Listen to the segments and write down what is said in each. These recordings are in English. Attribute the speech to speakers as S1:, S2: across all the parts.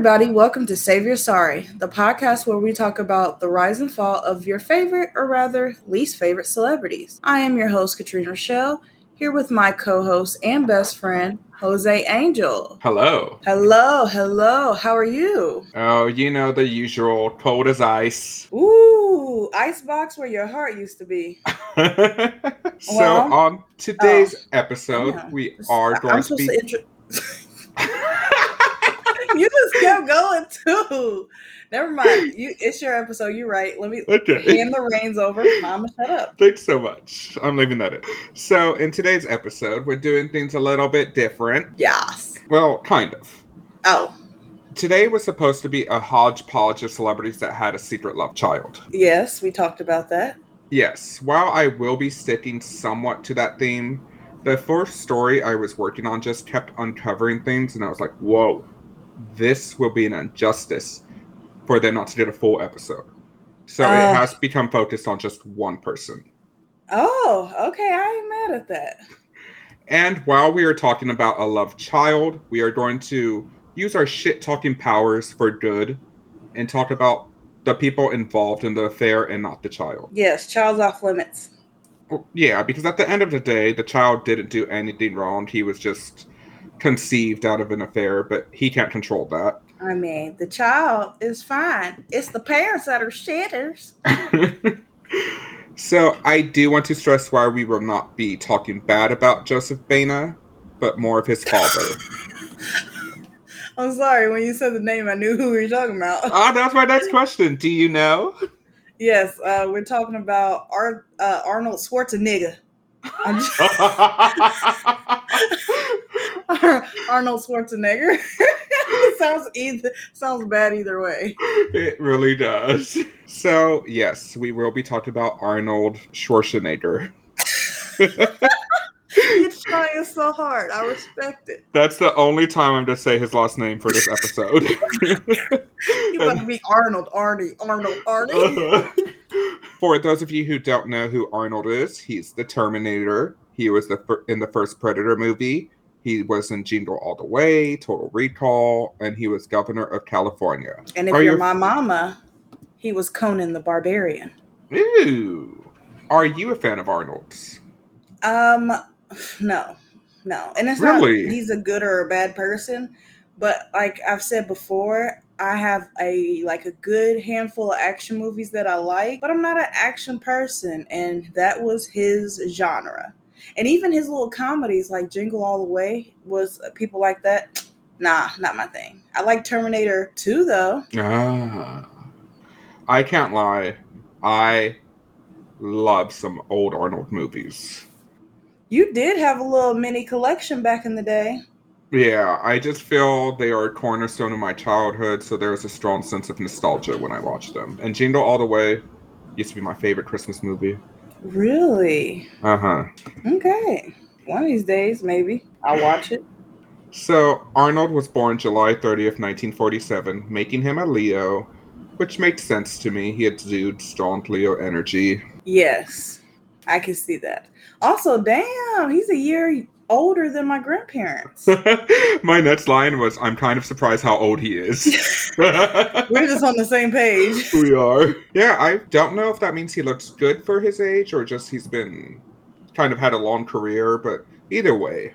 S1: everybody. Welcome to Save Your Sorry, the podcast where we talk about the rise and fall of your favorite, or rather, least favorite celebrities. I am your host, Katrina Rochelle, here with my co host and best friend, Jose Angel.
S2: Hello.
S1: Hello, hello. How are you?
S2: Oh, you know the usual cold as ice.
S1: Ooh, icebox where your heart used to be.
S2: so,
S1: Well-
S2: on today's
S1: Oh,
S2: episode,
S1: yeah.
S2: we are
S1: I'm
S2: going to be.
S1: to intro- you just kept going too. Never mind. You, it's your episode. You're right. Let me
S2: okay.
S1: hand the reins over. Mama, shut up.
S2: Thanks so much. I'm leaving that in. So, in today's episode, we're doing things a little bit different.
S1: Yes.
S2: Well, kind of.
S1: Oh,
S2: Today was supposed to be a hodgepodge of celebrities that had a secret love child.
S1: yes. We talked about that.
S2: Yes, while I will be sticking somewhat to that theme, the first story I was working on just kept uncovering things, and I was like, whoa, this will be an injustice for them not to get a full episode. So
S1: Uh.
S2: it has become focused on just one person.
S1: Oh, okay. I ain't mad at that.
S2: And while we are talking about a love child, we are going to use our shit talking powers for good and talk about the people involved in the affair and not the child.
S1: Yes, child's off limits.
S2: Well, Yeah, because at the end of the day, the child didn't do anything wrong. He was just conceived out of an affair, but he can't control that.
S1: I mean, the child is fine. It's the parents that are shitters.
S2: so I do want to stress why we will not be talking bad about Joseph Baena, but more of his father.
S1: I'm sorry. When you said the name, I knew who you were talking about.
S2: Ah, that's my next question. Do you know?
S1: yes, uh, we're talking about Ar- uh, Arnold Schwarzenegger. Arnold Schwarzenegger. sounds either sounds bad either way.
S2: it really does. So, yes, we will be talking about Arnold Schwarzenegger.
S1: You're trying so hard. I respect it.
S2: That's the only time I'm to say his last name for this episode.
S1: You about to be Arnold, Arnie, Arnold, Arnie.
S2: For those of you who don't know who Arnold is, he's the Terminator. He was the fir- in the first Predator movie. He was in Jingle All the Way, Total Recall, and he was governor of California.
S1: And if
S2: Are
S1: you're
S2: you-
S1: my mama, he was Conan the Barbarian.
S2: Ooh, are you a fan of Arnold's?
S1: Um, no, no, and it's
S2: Really?
S1: not he's a good or a bad person, but like I've said before, I have a like a good handful of action movies that I like, but I'm not an action person, and that was his genre. And even his little comedies like Jingle All the Way was uh, people like that. Nah, not my thing. I like Terminator 2 though.
S2: Ah, I can't lie. I love some old Arnold movies.
S1: You did have a little mini collection back in the day.
S2: Yeah, I just feel they are a cornerstone of my childhood, so there's a strong sense of nostalgia when I watch them. And Jingle All the Way used to be my favorite Christmas movie.
S1: Really?
S2: Uh huh.
S1: Okay. One of these days, maybe. I'll watch it.
S2: So, Arnold was born July 30th, 1947, making him a Leo, which makes sense to me. He exudes strong Leo energy.
S1: Yes. I can see that. Also, damn, he's a year older than my grandparents.
S2: my next line was I'm kind of surprised how old he is.
S1: We're just on the same page.
S2: we are. Yeah, I don't know if that means he looks good for his age or just he's been kind of had a long career, but either way.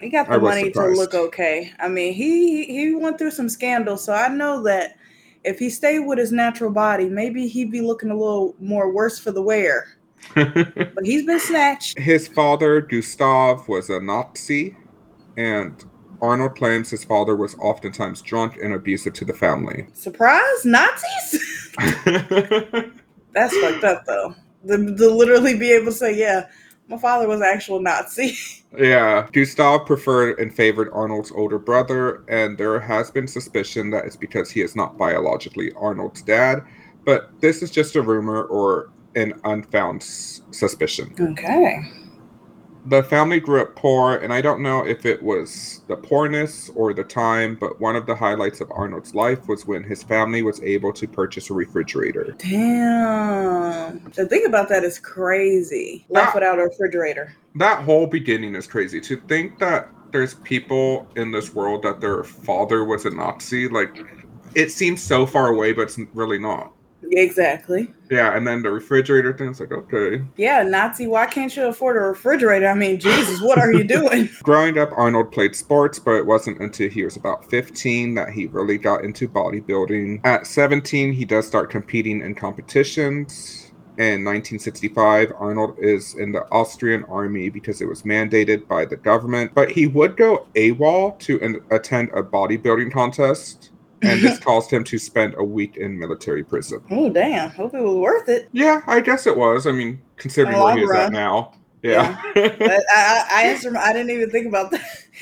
S1: He got the
S2: was
S1: money to look okay. I mean, he he went through some scandals, so I know that if he stayed with his natural body, maybe he'd be looking a little more worse for the wear. But he's been snatched.
S2: his father, Gustav, was a Nazi, and Arnold claims his father was oftentimes drunk and abusive to the family.
S1: Surprise, Nazis? That's fucked up though. To, to literally be able to say, yeah, my father was an actual Nazi.
S2: yeah, Gustav preferred and favored Arnold's older brother, and there has been suspicion that it's because he is not biologically Arnold's dad, but this is just a rumor or an unfound s- suspicion.
S1: Okay.
S2: The family grew up poor, and I don't know if it was the poorness or the time, but one of the highlights of Arnold's life was when his family was able to purchase a refrigerator.
S1: Damn. To think about that is crazy. Life
S2: Ah.
S1: without a refrigerator.
S2: That whole beginning is crazy. To think that there's people in this world that their father was a Nazi, like it seems so far away, but it's really not.
S1: Exactly.
S2: Yeah, and then the refrigerator thing. It's like okay.
S1: Yeah, Nazi. Why can't you afford a refrigerator? I mean, Jesus, what are you doing?
S2: Growing up, Arnold played sports, but it wasn't until he was about 15 that he really got into bodybuilding. At 17, he does start competing in competitions. In 1965, Arnold is in the Austrian army because it was mandated by the government, but he would go AWOL to an, attend a bodybuilding contest. And this caused him to spend a week in military prison.
S1: oh damn! Hope it was worth it.
S2: Yeah, I guess it was. I mean, considering
S1: In
S2: where he is at now. Yeah.
S1: I, I, I answered. I didn't even think about that.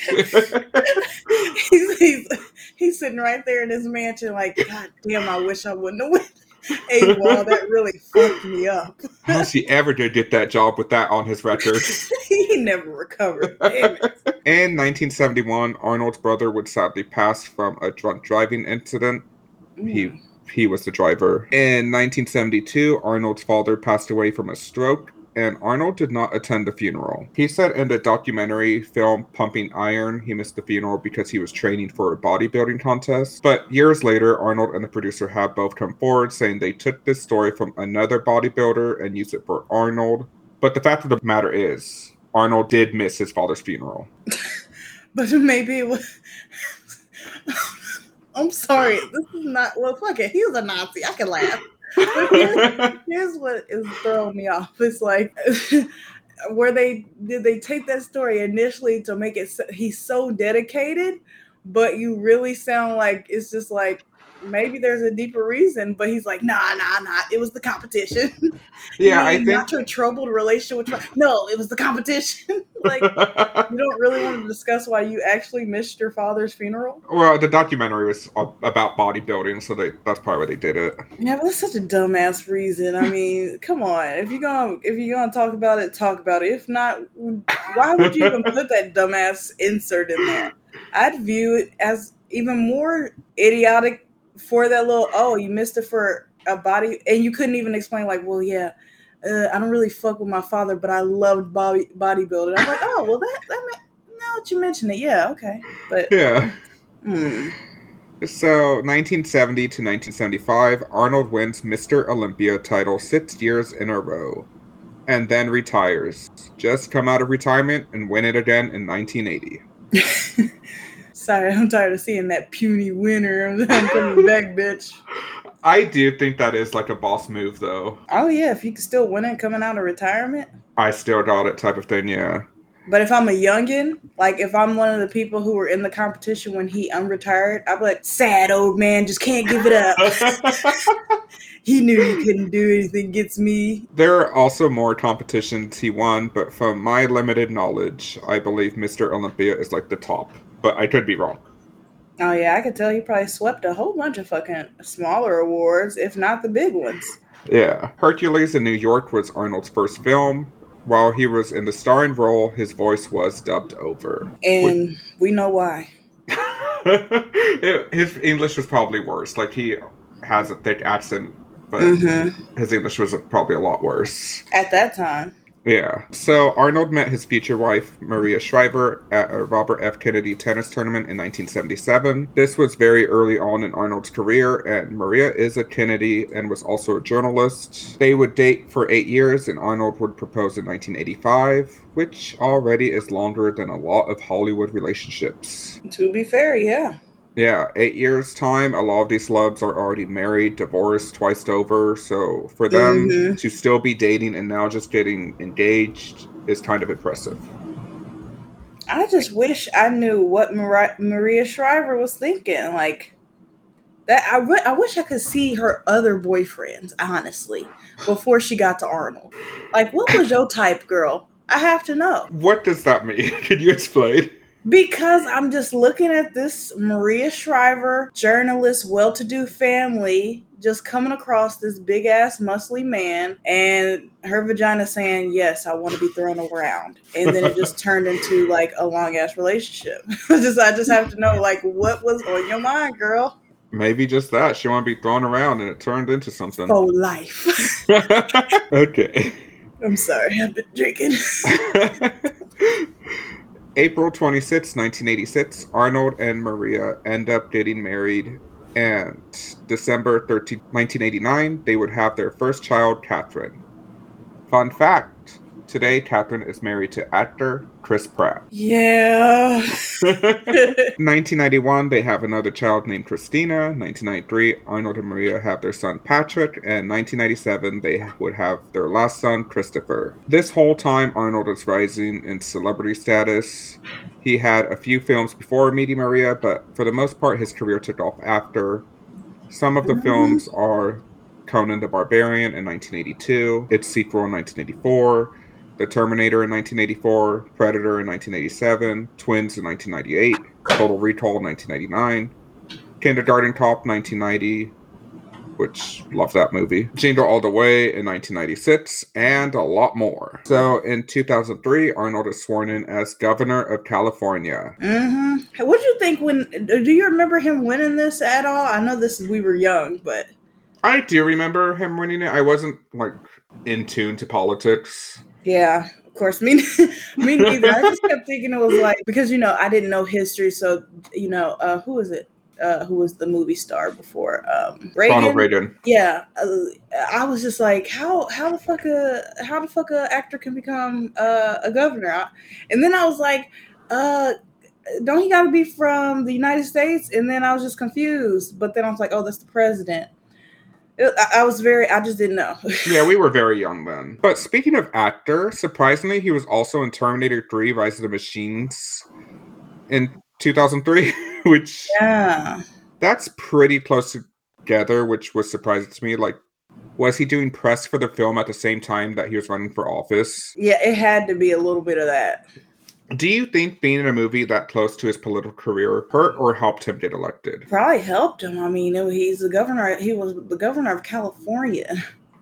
S1: he's, he's he's sitting right there in his mansion, like, God damn! I wish I wouldn't have went. Hey, wow, that really fucked me up.
S2: How's she ever did get that job with that on his record?
S1: he never recovered. Damn it.
S2: In 1971, Arnold's brother would sadly pass from a drunk driving incident. He mm. he was the driver. In 1972, Arnold's father passed away from a stroke, and Arnold did not attend the funeral. He said in the documentary film Pumping Iron, he missed the funeral because he was training for a bodybuilding contest. But years later, Arnold and the producer have both come forward saying they took this story from another bodybuilder and used it for Arnold. But the fact of the matter is, Arnold did miss his father's funeral.
S1: But maybe it was. I'm sorry. This is not. Well, fuck it. He was a Nazi. I can laugh. Here's, here's what is throwing me off. It's like, where they did they take that story initially to make it? So, he's so dedicated, but you really sound like it's just like maybe there's a deeper reason. But he's like, nah, nah, nah. It was the competition.
S2: yeah, I think.
S1: not your troubled relationship with. No, it was the competition. like you don't really want to discuss why you actually missed your father's funeral?
S2: well, the documentary was about bodybuilding, so they that's probably why they did it.
S1: Yeah, but that's such a dumbass reason. I mean, come on. If you're gonna if you're gonna talk about it, talk about it. If not, why would you even put that dumbass insert in there? I'd view it as even more idiotic for that little oh, you missed it for a body and you couldn't even explain like, well, yeah. Uh, I don't really fuck with my father, but I loved body bodybuilding. I'm like, oh well, that that ma- now that you mention it, yeah, okay, but
S2: Yeah.
S1: hmm.
S2: So, 1970 to 1975, Arnold wins Mr. Olympia title six years in a row, and then retires. Just come out of retirement and win it again in 1980.
S1: Sorry, I'm tired of seeing that puny winner. I'm coming back, bitch.
S2: I do think that is like a boss move, though.
S1: Oh yeah, if you can still win it coming out of retirement.
S2: I still got it, type of thing. Yeah.
S1: But if I'm a youngin, like if I'm one of the people who were in the competition when he unretired, I'm like, sad old man, just can't give it up. he knew he couldn't do anything against me.
S2: there are also more competitions he won, but from my limited knowledge, I believe Mr. Olympia is like the top. But I could be wrong.
S1: Oh yeah, I could tell he probably swept a whole bunch of fucking smaller awards, if not the big ones.
S2: Yeah. Hercules in New York was Arnold's first film. While he was in the starring role, his voice was dubbed over.
S1: And we know why.
S2: It- his English was probably worse. Like he has a thick accent, but
S1: Mhm.
S2: his English was probably a lot worse.
S1: At that time.
S2: Yeah. So Arnold met his future wife, Maria Shriver, at a Robert F. Kennedy tennis tournament in 1977. This was very early on in Arnold's career, and Maria is a Kennedy and was also a journalist. They would date for eight years, and Arnold would propose in 1985, which already is longer than a lot of Hollywood relationships.
S1: To be fair, yeah.
S2: Yeah, eight years' time, a lot of these celebs are already married, divorced twice over. So for them
S1: Mhm.
S2: to still be dating and now just getting engaged is kind of impressive.
S1: I just wish I knew what Mari- Maria Shriver was thinking. Like that, I I wish I could see her other boyfriends, honestly, before she got to Arnold. Like, what was your type, girl? I have to know
S2: What does that mean? Can you explain?
S1: Because I'm just looking at this Maria Shriver, journalist, well-to-do family, just coming across this big ass muscly man, and her vagina saying, "Yes, I want to be thrown around," and then it just turned into like a long ass relationship. just I just have to know like what was on your mind, girl,
S2: Maybe just that. She want to be thrown around and it turned into something.
S1: for life.
S2: okay.
S1: I'm sorry, I've been drinking.
S2: April 26, 1986, Arnold and Maria end up getting married And December 13, 1989, they would have their first child, Catherine. Fun fact today, Catherine is married to actor Chris Pratt.
S1: Yeah.
S2: 1991, they have another child named Christina. 1993, Arnold and Maria have their son Patrick. And 1997, they would have their last son, Christopher. This whole time, Arnold is rising in celebrity status. He had a few films before meeting Maria, but for the most part, his career took off after. Some of the
S1: Mhm.
S2: films are Conan the Barbarian in 1982, its sequel in 1984, The Terminator in 1984, Predator in 1987, Twins in 1998, Total Recall in 1999, Kindergarten Cop 1990, which love that movie, Jingle All the Way in 1996, and a lot more. So in 2003, Arnold is sworn in as governor of California.
S1: hmm What do you think when? Do you remember him winning this at all? I know this is we were young, but
S2: I do remember him winning it. I wasn't like in tune to politics.
S1: Yeah, of course, me, me neither. I just kept thinking it was like because you know I didn't know history, so you know uh, who is it? Uh, who was the movie star before um, Reagan?
S2: Ronald Reagan.
S1: Yeah, uh, I was just like, how how the fuck a how the fuck a actor can become uh, a governor? And then I was like, uh, don't he got to be from the United States? And then I was just confused. But then I was like, oh, that's the president. I was very, I just didn't know.
S2: Yeah, we were very young then. But speaking of actor, surprisingly, he was also in Terminator 3 Rise of the Machines in 2003, which
S1: yeah,
S2: that's pretty close together, which was surprising to me. Like, was he doing press for the film at the same time that he was running for office?
S1: yeah, it had to be a little bit of that.
S2: Do you think being in a movie that close to his political career hurt or helped him get elected?
S1: Probably helped him. I mean, he's the governor. He was the governor of California.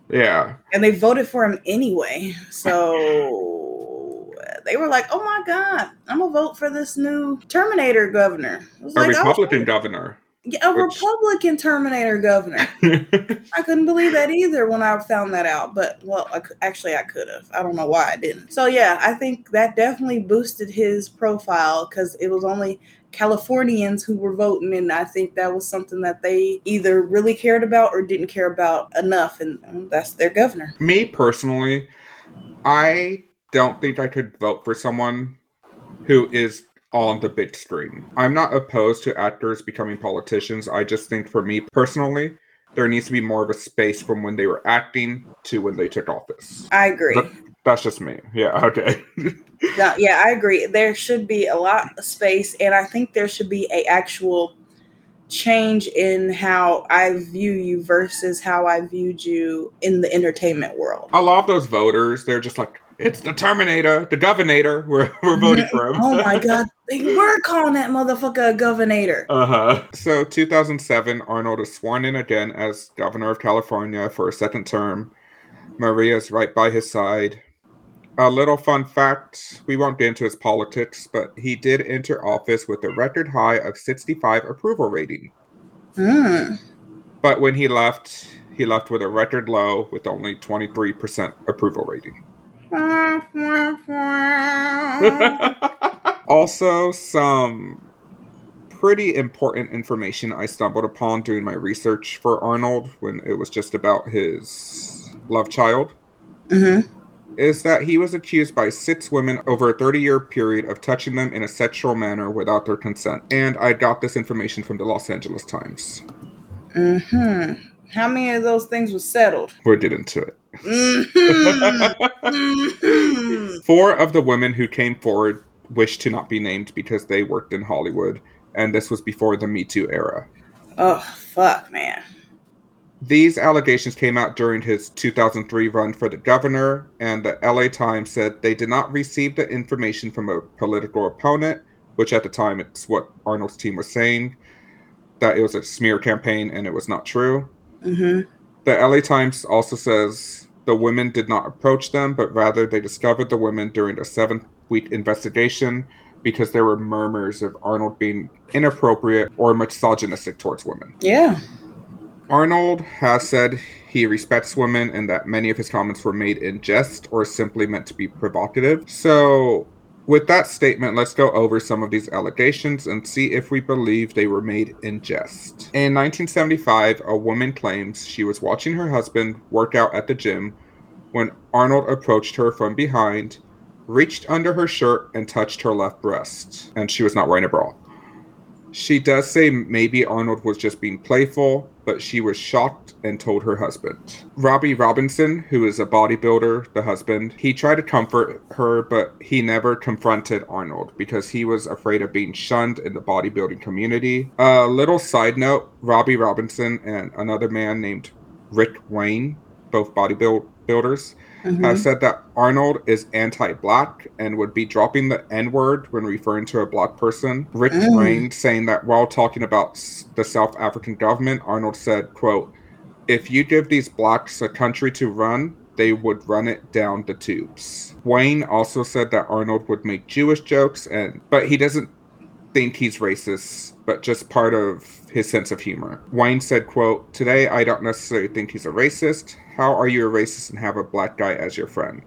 S2: Yeah.
S1: and they voted for him anyway. So they were like, "Oh my god, I'm gonna vote for this new Terminator governor."
S2: A
S1: like, oh,
S2: Republican governor.
S1: A
S2: which-
S1: Republican Terminator governor. I couldn't believe that either when I found that out. But well, I actually I could have. I don't know why I didn't. So yeah, I think that definitely boosted his profile because it was only Californians who were voting, and I think that was something that they either really cared about or didn't care about enough, and um, that's their governor.
S2: Me personally, I don't think I could vote for someone who is on the big screen. I'm not opposed to actors becoming politicians. I just think for me personally, there needs to be more of a space from when they were acting to when they took office.
S1: I agree.
S2: But- That's just me. Yeah, okay.
S1: No, yeah, I agree. There should be a lot of space, and I think there should be a actual change in how I view you versus how I viewed you in the entertainment world.
S2: a lot of those voters, they're just like, it's the Terminator, the Governor. We're, we're voting for him.
S1: oh my god, they were calling that motherfucker a governor.
S2: Uh huh. So, 2007, Arnold is sworn in again as governor of California for a second term. Maria's right by his side. A little fun fact we won't get into his politics, but he did enter office with a record high of 65 approval rating.
S1: Hmm.
S2: But when he left, he left with a record low with only 23% approval rating. also, some pretty important information I stumbled upon doing my research for Arnold when it was just about his love child
S1: hmm
S2: is that he was accused by six women over a 30 year period of touching them in a sexual manner without their consent. And I got this information from the Los Angeles Times.
S1: hmm How many of those things were settled?
S2: We'll get into it.
S1: Mhm. Mhm.
S2: Four of the women who came forward wished to not be named because they worked in Hollywood, and this was before the Me Too era.
S1: oh fuck, man.
S2: These allegations came out during his 2003 run for the governor, and the LA Times said they did not receive the information from a political opponent, which at the time it's what Arnold's team was saying, that it was a smear campaign and it was not true.
S1: hmm
S2: The LA Times also says the women did not approach them, but rather they discovered the women during a seven week investigation because there were murmurs of Arnold being inappropriate or misogynistic towards women.
S1: Yeah.
S2: Arnold has said he respects women and that many of his comments were made in jest or simply meant to be provocative. So with that statement, let's go over some of these allegations and see if we believe they were made in jest. In 1975, a woman claims she was watching her husband work out at the gym when Arnold approached her from behind, reached under her shirt, and touched her left breast, and she was not wearing a bra. She does say maybe Arnold was just being playful, but she was shocked and told her husband. Robbie Robinson, who is a bodybuilder, the husband, he tried to comfort her, but he never confronted Arnold because he was afraid of being shunned in the bodybuilding community. A little side note Robbie Robinson and another man named Rick Wayne, both bodybuilders, mm-hmm. have said that Arnold is anti-black and would be dropping the N-word when referring to a black person. Rick mm. Wayne saying that while talking about the South African government, Arnold said, "quote If you give these blacks a country to run, they would run it down the tubes." Wayne also said that Arnold would make Jewish jokes, and but he doesn't think he's racist, but just part of his sense of humor. Wayne said, quote, Today I don't necessarily think he's a racist. How are you a racist and have a black guy as your friend?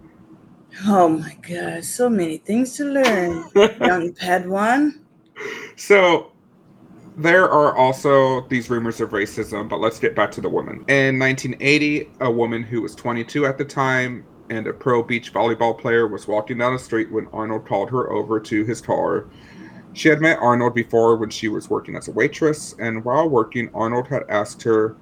S1: Oh my god, so many things to learn, young Padawan.
S2: So there are also these rumors of racism, but let's get back to the woman. In 1980, a woman who was 22 at the time and a pro beach volleyball player was walking down the street when Arnold called her over to his car she had met Arnold before when she was working as a waitress, and while working, Arnold had asked her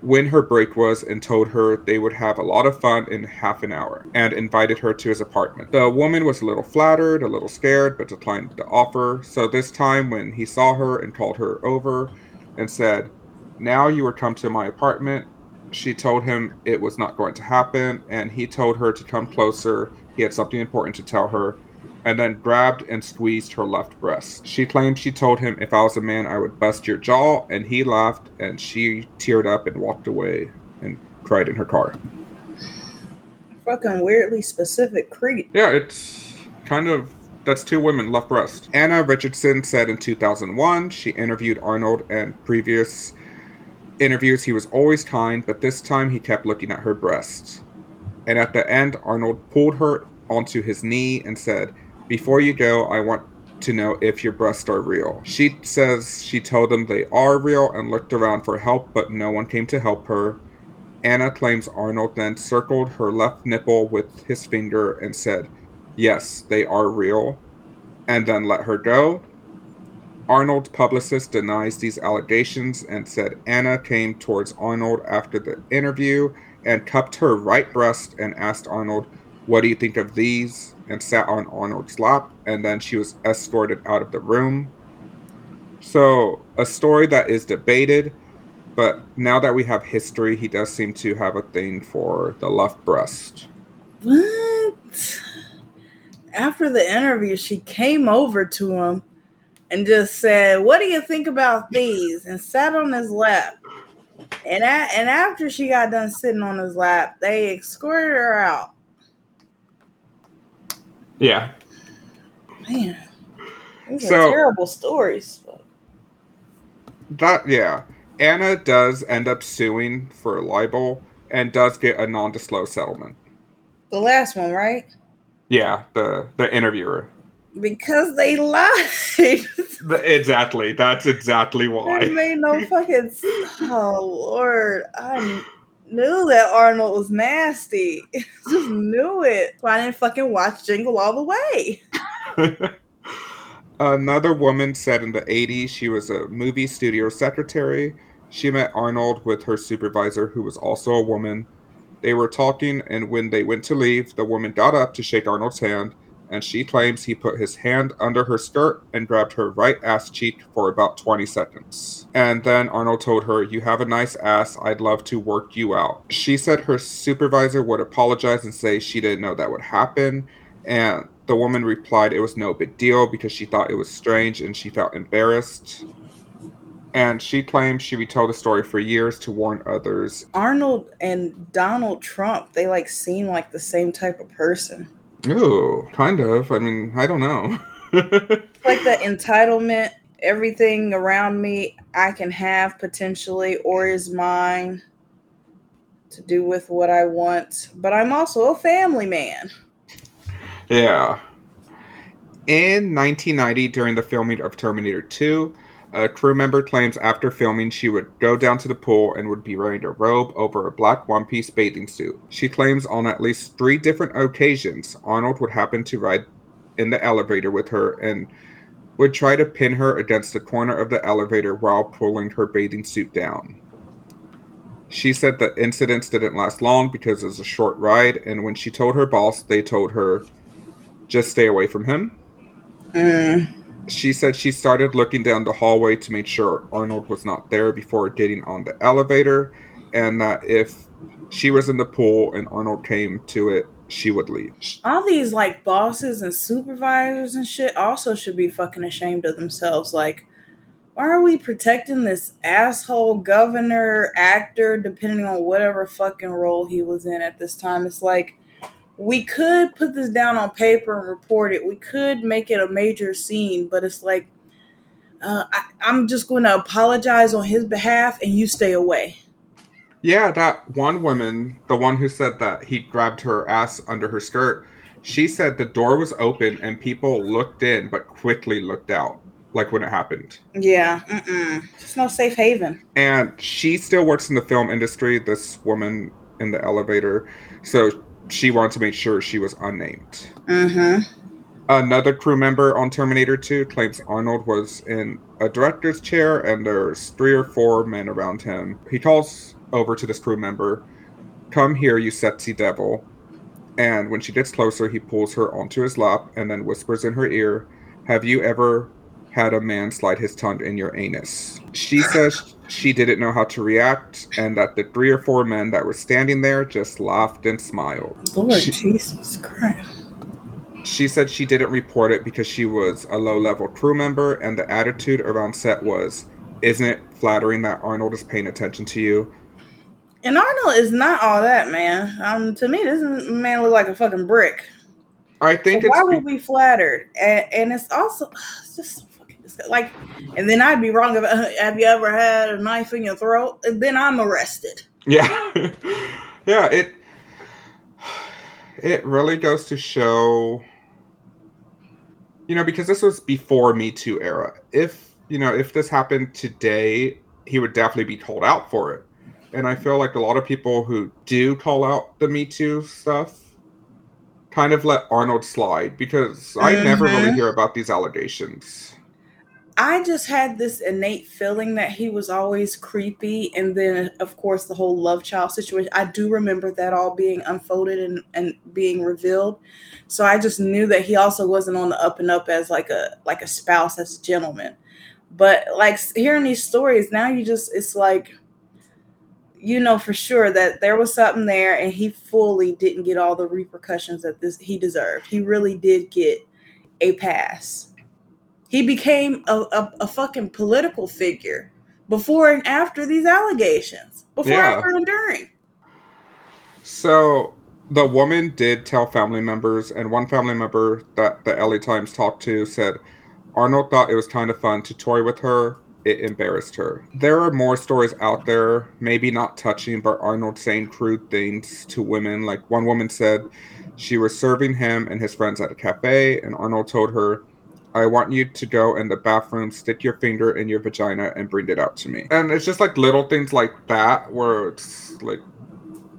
S2: when her break was and told her they would have a lot of fun in half an hour and invited her to his apartment. The woman was a little flattered, a little scared, but declined the offer. So this time, when he saw her and called her over and said, Now you are come to my apartment, she told him it was not going to happen, and he told her to come closer. He had something important to tell her and then grabbed and squeezed her left breast. She claimed she told him if I was a man, I would bust your jaw, and he laughed, and she teared up and walked away and cried in her car.
S1: Fucking weirdly specific creep.
S2: Yeah, it's kind of that's two women left breast. Anna Richardson said in 2001 she interviewed Arnold and previous interviews he was always kind, but this time he kept looking at her breasts. And at the end, Arnold pulled her onto his knee and said, before you go, I want to know if your breasts are real. She says she told them they are real and looked around for help, but no one came to help her. Anna claims Arnold then circled her left nipple with his finger and said, Yes, they are real, and then let her go. Arnold's publicist denies these allegations and said Anna came towards Arnold after the interview and cupped her right breast and asked Arnold, What do you think of these? And sat on Arnold's lap, and then she was escorted out of the room. So, a story that is debated, but now that we have history, he does seem to have a thing for the left breast.
S1: What? After the interview, she came over to him and just said, "What do you think about these?" and sat on his lap. And a- and after she got done sitting on his lap, they escorted her out.
S2: Yeah.
S1: Man, these so, are terrible stories.
S2: That yeah, Anna does end up suing for libel and does get a non-disclosed settlement.
S1: The last one, right?
S2: Yeah, the the interviewer.
S1: Because they lied.
S2: exactly. That's exactly why.
S1: It made no fucking. Oh Lord, I knew that Arnold was nasty. Just knew it. I didn't fucking watch Jingle All the Way.
S2: Another woman said in the 80s she was a movie studio secretary. She met Arnold with her supervisor, who was also a woman. They were talking, and when they went to leave, the woman got up to shake Arnold's hand and she claims he put his hand under her skirt and grabbed her right ass cheek for about 20 seconds. And then Arnold told her, You have a nice ass. I'd love to work you out. She said her supervisor would apologize and say she didn't know that would happen. And the woman replied it was no big deal because she thought it was strange and she felt embarrassed. And she claimed she retold the story for years to warn others.
S1: Arnold and Donald Trump, they like seem like the same type of person.
S2: Ooh, kind of. I mean, I don't know.
S1: like the entitlement, everything around me I can have potentially or is mine to do with what I want. But I'm also a family man.
S2: Yeah. In 1990, during the filming of Terminator 2, a crew member claims after filming she would go down to the pool and would be wearing a robe over a black one piece bathing suit. She claims on at least three different occasions Arnold would happen to ride in the elevator with her and would try to pin her against the corner of the elevator while pulling her bathing suit down. She said the incidents didn't last long because it was a short ride, and when she told her boss, they told her, just stay away from him.
S1: Mm.
S2: She said she started looking down the hallway to make sure Arnold was not there before getting on the elevator, and that if she was in the pool and Arnold came to it, she would leave.
S1: All these like bosses and supervisors and shit also should be fucking ashamed of themselves. Like, why are we protecting this asshole governor, actor, depending on whatever fucking role he was in at this time? It's like we could put this down on paper and report it. We could make it a major scene, but it's like uh, I, I'm just going to apologize on his behalf, and you stay away.
S2: Yeah, that one woman, the one who said that he grabbed her ass under her skirt, she said the door was open and people looked in but quickly looked out, like when it happened.
S1: Yeah, mm-mm. it's no safe haven.
S2: And she still works in the film industry, this woman in the elevator. So she wanted to make sure she was unnamed.
S1: Mm-hmm.
S2: Another crew member on Terminator 2 claims Arnold was in a director's chair and there's three or four men around him. He calls over to this crew member, Come here, you sexy devil. And when she gets closer, he pulls her onto his lap and then whispers in her ear, Have you ever had a man slide his tongue in your anus? She says she didn't know how to react and that the three or four men that were standing there just laughed and smiled.
S1: Lord
S2: She-
S1: Jesus Christ.
S2: She said she didn't report it because she was a low level crew member and the attitude around set was, Isn't it flattering that Arnold is paying attention to you?
S1: And Arnold is not all that, man. Um, to me, this man look like a fucking brick.
S2: I think
S1: So
S2: it's
S1: why
S2: be-
S1: would we be flattered? And, and it's also it's just so fucking disgusting. Like. And then I'd be wrong if uh, have you ever had a knife in your throat? And then I'm arrested.
S2: Yeah. yeah, it it really goes to show you know, because this was before Me Too era. If, you know, if this happened today, he would definitely be called out for it. And I feel like a lot of people who do call out the Me Too stuff kind of let Arnold slide because I never really
S1: Mhm.
S2: hear about these allegations.
S1: I just had this innate feeling that he was always creepy, and then of course the whole love child situation. I do remember that all being unfolded and, and being revealed. So I just knew that he also wasn't on the up and up as like a like a spouse, as a gentleman. But like hearing these stories now, you just it's like you know for sure that there was something there, and he fully didn't get all the repercussions that this he deserved. He really did get a pass he became a, a, a fucking political figure before and after these allegations before
S2: Yeah.
S1: after and during
S2: So the woman did tell family members, and one family member that the LA Times talked to said Arnold thought it was kind of fun to toy with her. It embarrassed her. There are more stories out there, maybe not touching, but Arnold saying crude things to women. Like one woman said she was serving him and his friends at a cafe, and Arnold told her, I want you to go in the bathroom, stick your finger in your vagina, and bring it out to me. And it's just like little things like that where it's like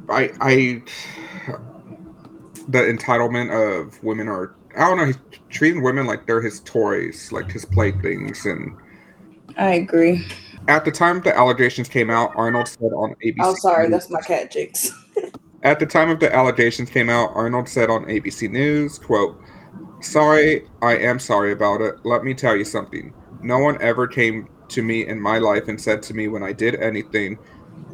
S2: I I the entitlement of women are I don't know, he's treating women like they're his toys, like his playthings and
S1: i agree
S2: at the time the allegations came out, Arnold said on ABC
S1: oh sorry
S2: News-
S1: that's my cat jinx
S2: At the time of the allegations came out, Arnold said on ABC News, quote, Sorry, I am sorry about it. Let me tell you something. No one ever came to me in my life and said to me when I did anything,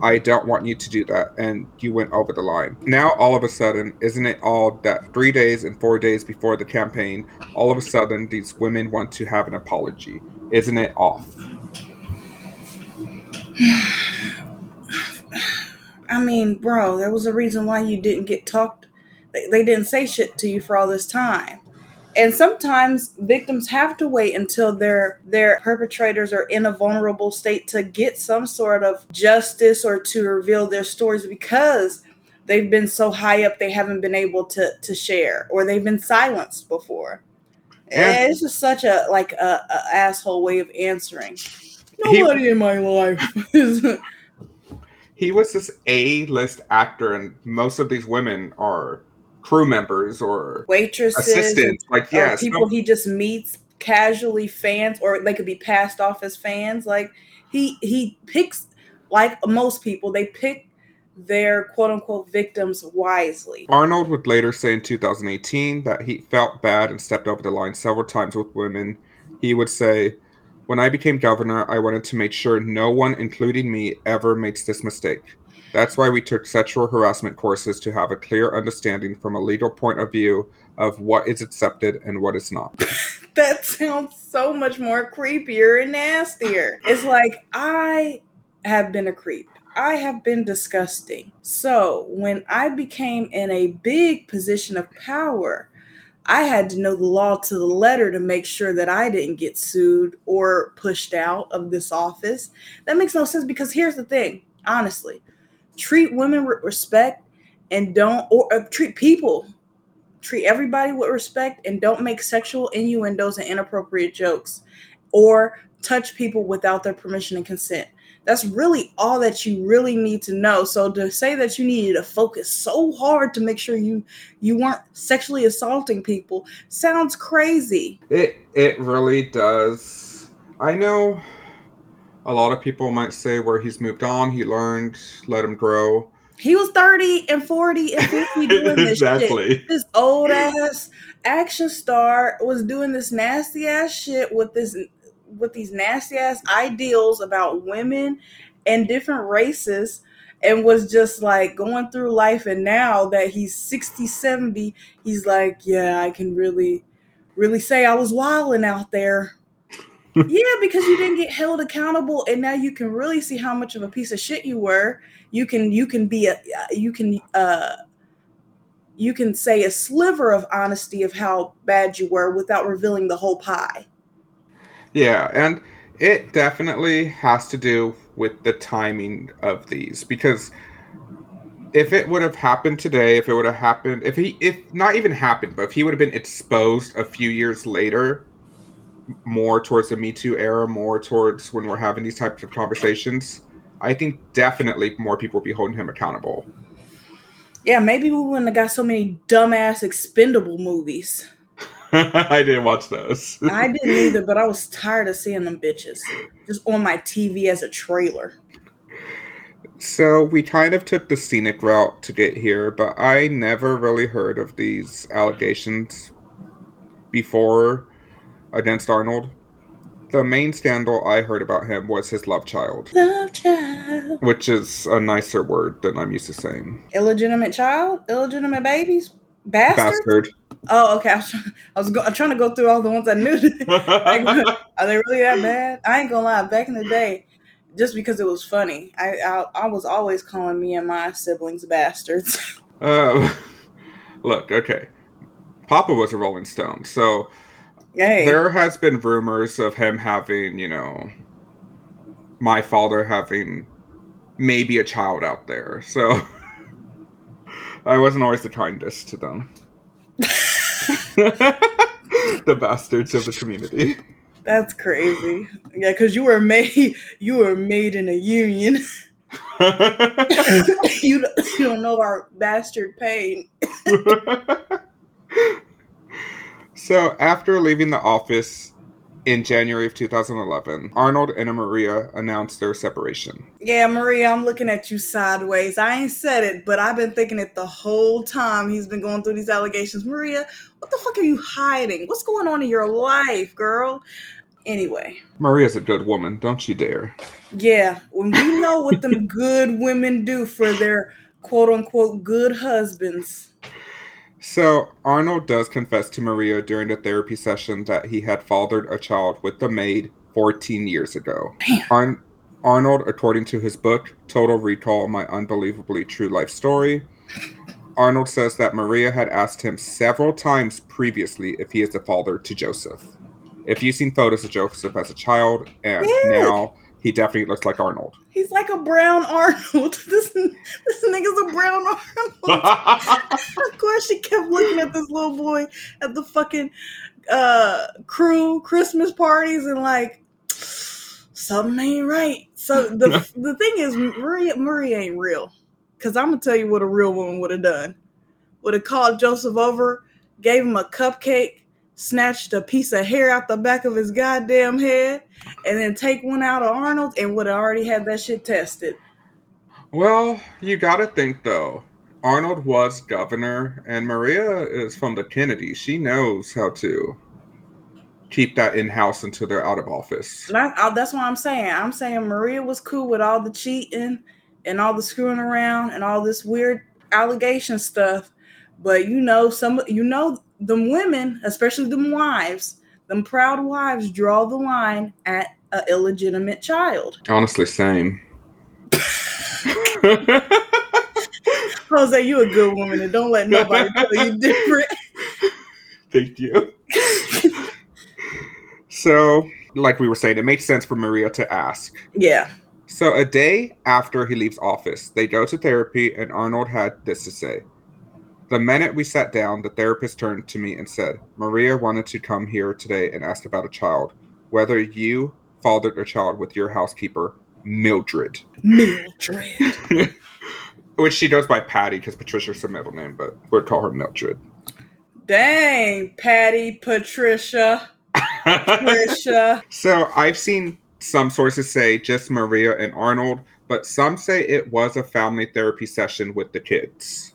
S2: I don't want you to do that, and you went over the line. Now, all of a sudden, isn't it all that three days and four days before the campaign, all of a sudden, these women want to have an apology? Isn't it off?
S1: i mean bro there was a reason why you didn't get talked they, they didn't say shit to you for all this time and sometimes victims have to wait until their their perpetrators are in a vulnerable state to get some sort of justice or to reveal their stories because they've been so high up they haven't been able to to share or they've been silenced before And it's just such a like a, a asshole way of answering. Nobody he, in my life.
S2: he was this A-list actor, and most of these women are crew members or
S1: waitresses,
S2: assistants. Like yeah,
S1: people he just meets casually, fans, or they could be passed off as fans. Like he he picks like most people, they pick their quote unquote victims wisely.
S2: Arnold would later say in 2018 that he felt bad and stepped over the line several times with women. He would say, When I became governor, I wanted to make sure no one, including me, ever makes this mistake. That's why we took sexual harassment courses to have a clear understanding from a legal point of view of what is accepted and what is not.
S1: that sounds so much more creepier and nastier. It's like, I have been a creep. I have been disgusting. So when I became in a big position of power, I had to know the law to the letter to make sure that I didn't get sued or pushed out of this office. That makes no sense because here's the thing honestly, treat women with respect and don't, or uh, treat people, treat everybody with respect and don't make sexual innuendos and inappropriate jokes or touch people without their permission and consent. That's really all that you really need to know. So to say that you needed to focus so hard to make sure you you weren't sexually assaulting people sounds crazy.
S2: It it really does. I know a lot of people might say where he's moved on, he learned, let him grow.
S1: He was 30 and 40 and 50 doing this exactly. shit. This old ass action star was doing this nasty ass shit with this with these nasty ass ideals about women and different races and was just like going through life and now that he's 60 70 he's like yeah i can really really say i was wilding out there yeah because you didn't get held accountable and now you can really see how much of a piece of shit you were. You can you can be a you can uh you can say a sliver of honesty of how bad you were without revealing the whole pie.
S2: Yeah, and it definitely has to do with the timing of these because if it would have happened today, if it would have happened, if he, if not even happened, but if he would have been exposed a few years later, more towards the Me Too era, more towards when we're having these types of conversations, I think definitely more people will be holding him accountable.
S1: Yeah, maybe we wouldn't have got so many dumbass expendable movies.
S2: I didn't watch those.
S1: I didn't either, but I was tired of seeing them bitches just on my TV as a trailer.
S2: So we kind of took the scenic route to get here, but I never really heard of these allegations before against Arnold. The main scandal I heard about him was his love child.
S1: Love child.
S2: Which is a nicer word than I'm used to saying.
S1: Illegitimate child? Illegitimate babies? Bastard? Bastard. Oh, okay. I was, trying, I was go, I'm trying to go through all the ones I knew. like, are they really that bad? I ain't gonna lie. Back in the day, just because it was funny, I I, I was always calling me and my siblings bastards.
S2: Uh, look, okay. Papa was a Rolling Stone, so hey. there has been rumors of him having, you know, my father having maybe a child out there. So I wasn't always the kindest to them. the bastards of the community.
S1: That's crazy. Yeah, because you were made you were made in a union. you, you don't know our bastard pain.
S2: So after leaving the office, in January of 2011, Arnold and Maria announced their separation.
S1: Yeah, Maria, I'm looking at you sideways. I ain't said it, but I've been thinking it the whole time he's been going through these allegations. Maria, what the fuck are you hiding? What's going on in your life, girl? Anyway.
S2: Maria's a good woman, don't you dare.
S1: Yeah, when we know what them good women do for their quote unquote good husbands.
S2: So Arnold does confess to Maria during the therapy session that he had fathered a child with the maid 14 years ago. Ar- Arnold, according to his book, Total Recall My Unbelievably True Life Story, Arnold says that Maria had asked him several times previously if he is the father to Joseph. If you've seen photos of Joseph as a child, and yeah. now he definitely looks like Arnold.
S1: He's like a brown Arnold. This this nigga's a brown Arnold. of course, she kept looking at this little boy at the fucking uh crew Christmas parties and like something ain't right. So the the thing is, Maria Marie ain't real. Cause I'm gonna tell you what a real woman would have done. Would have called Joseph over, gave him a cupcake, snatched a piece of hair out the back of his goddamn head, and then take one out of Arnold and would have already had that shit tested.
S2: Well, you gotta think though. Arnold was governor, and Maria is from the Kennedy. She knows how to keep that in house until they're out of office.
S1: That, that's what I'm saying. I'm saying Maria was cool with all the cheating and all the screwing around and all this weird allegation stuff. But you know, some you know them women, especially them wives, them proud wives, draw the line at an illegitimate child.
S2: Honestly, same.
S1: Jose, you a good woman, and don't let nobody tell you different.
S2: Thank you. so, like we were saying, it makes sense for Maria to ask.
S1: Yeah.
S2: So, a day after he leaves office, they go to therapy, and Arnold had this to say. The minute we sat down, the therapist turned to me and said, Maria wanted to come here today and ask about a child, whether you fathered a child with your housekeeper, Mildred.
S1: Mildred.
S2: Which she goes by Patty because Patricia's her middle name, but we'd call her Mildred.
S1: Dang, Patty, Patricia, Patricia.
S2: so I've seen some sources say just Maria and Arnold, but some say it was a family therapy session with the kids.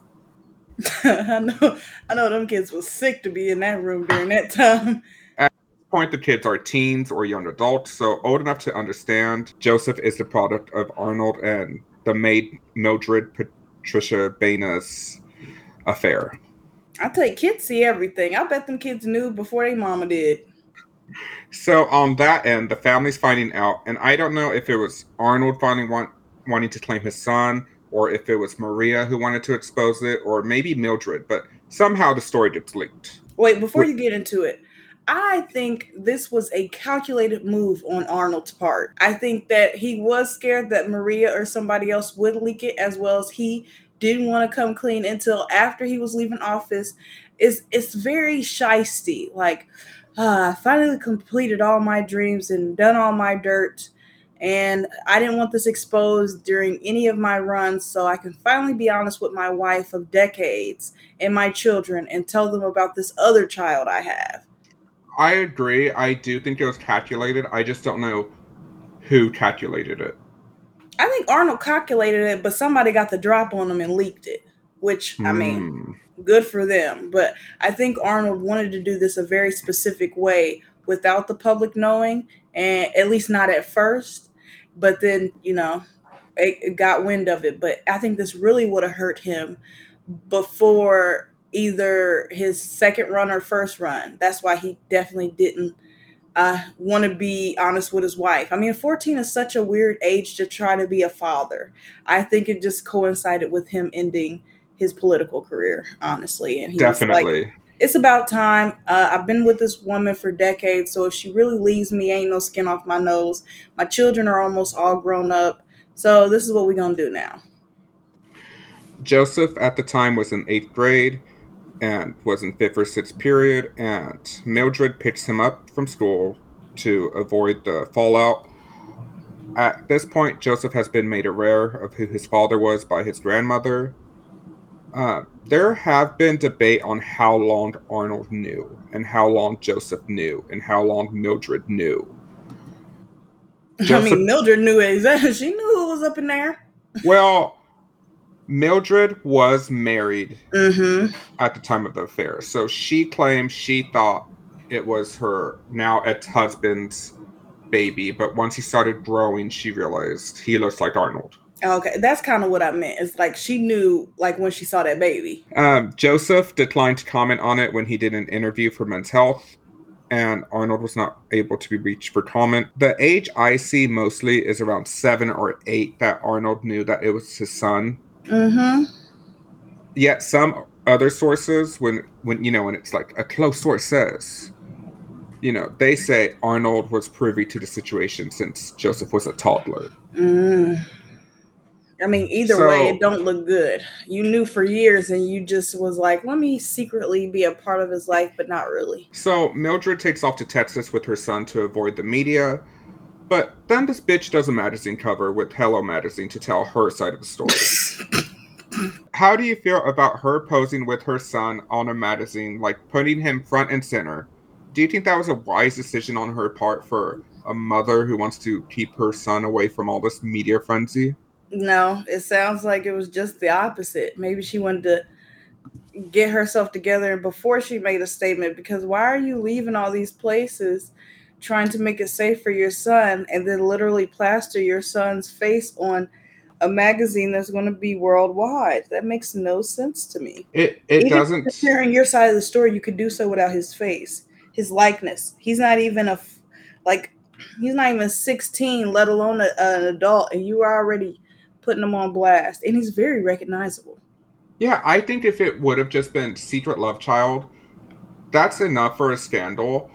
S1: I know, I know, them kids was sick to be in that room during that time.
S2: At this point, the kids are teens or young adults, so old enough to understand. Joseph is the product of Arnold and the maid Mildred Patricia Baena's affair.
S1: I tell you, kids see everything. I bet them kids knew before they mama did.
S2: So on that end, the family's finding out, and I don't know if it was Arnold finally want, wanting to claim his son, or if it was Maria who wanted to expose it, or maybe Mildred, but somehow the story gets leaked.
S1: Wait, before you get into it, I think this was a calculated move on Arnold's part. I think that he was scared that Maria or somebody else would leak it, as well as he didn't want to come clean until after he was leaving office. It's, it's very shisty. Like, uh, I finally completed all my dreams and done all my dirt. And I didn't want this exposed during any of my runs, so I can finally be honest with my wife of decades and my children and tell them about this other child I have.
S2: I agree. I do think it was calculated. I just don't know who calculated it.
S1: I think Arnold calculated it, but somebody got the drop on him and leaked it, which, I mean,
S2: Hmm.
S1: good for them. But I think Arnold wanted to do this a very specific way without the public knowing, and at least not at first. But then, you know, it, got wind of it. But I think this really would have hurt him before either his second run or first run. That's why he definitely didn't uh, want to be honest with his wife. I mean, 14 is such a weird age to try to be a father. I think it just coincided with him ending his political career, honestly. And he was like,
S2: Definitely.
S1: It's about time. Uh, I've been with this woman for decades, so if she really leaves me, ain't no skin off my nose. My children are almost all grown up, so this is what we're gonna do now.
S2: Joseph at the time was in eighth grade and was in fifth or sixth period, and Mildred picks him up from school to avoid the fallout. At this point, Joseph has been made aware of who his father was by his grandmother. Uh, there have been debate on how long Arnold knew, and how long Joseph knew, and how long Mildred knew.
S1: I mean, Mildred knew exactly. She knew who was up in there.
S2: Well, Mildred was married
S1: Mm-hmm.
S2: at the time of the affair. So she claimed she thought it was her now ex husband's baby, but once he started growing, she realized he looks like Arnold.
S1: Okay, that's kind of what I meant. It's like she knew, like when she saw that baby.
S2: Um, Joseph declined to comment on it when he did an interview for Men's Health, and Arnold was not able to be reached for comment. The age I see mostly is around seven or eight that Arnold knew that it was his son.
S1: Mm-hmm.
S2: Yet some other sources, when when you know, when it's like a close source says, you know, they say Arnold was privy to the situation since Joseph was a toddler.
S1: Mm. I mean, either so, way, it don't look good. You knew for years, and you just was like, "Let me secretly be a part of his life, but not really."
S2: So Mildred takes off to Texas with her son to avoid the media, but then this bitch does a magazine cover with Hello Magazine to tell her side of the story. How do you feel about her posing with her son on a magazine, like putting him front and center? Do you think that was a wise decision on her part for a mother who wants to keep her son away from all this media frenzy?
S1: No, it sounds like it was just the opposite. Maybe she wanted to get herself together before she made a statement because why are you leaving all these places trying to make it safe for your son and then literally plaster your son's face on a magazine that's going to be worldwide. That makes no sense to me.
S2: It it even doesn't
S1: sharing your side of the story. You could do so without his face, his likeness. He's not even a like he's not even 16, let alone a, an adult, and you are already putting him on blast. And he's very recognizable.
S2: Yeah, I think if it would have just been Secret Love Child, that's enough for a scandal.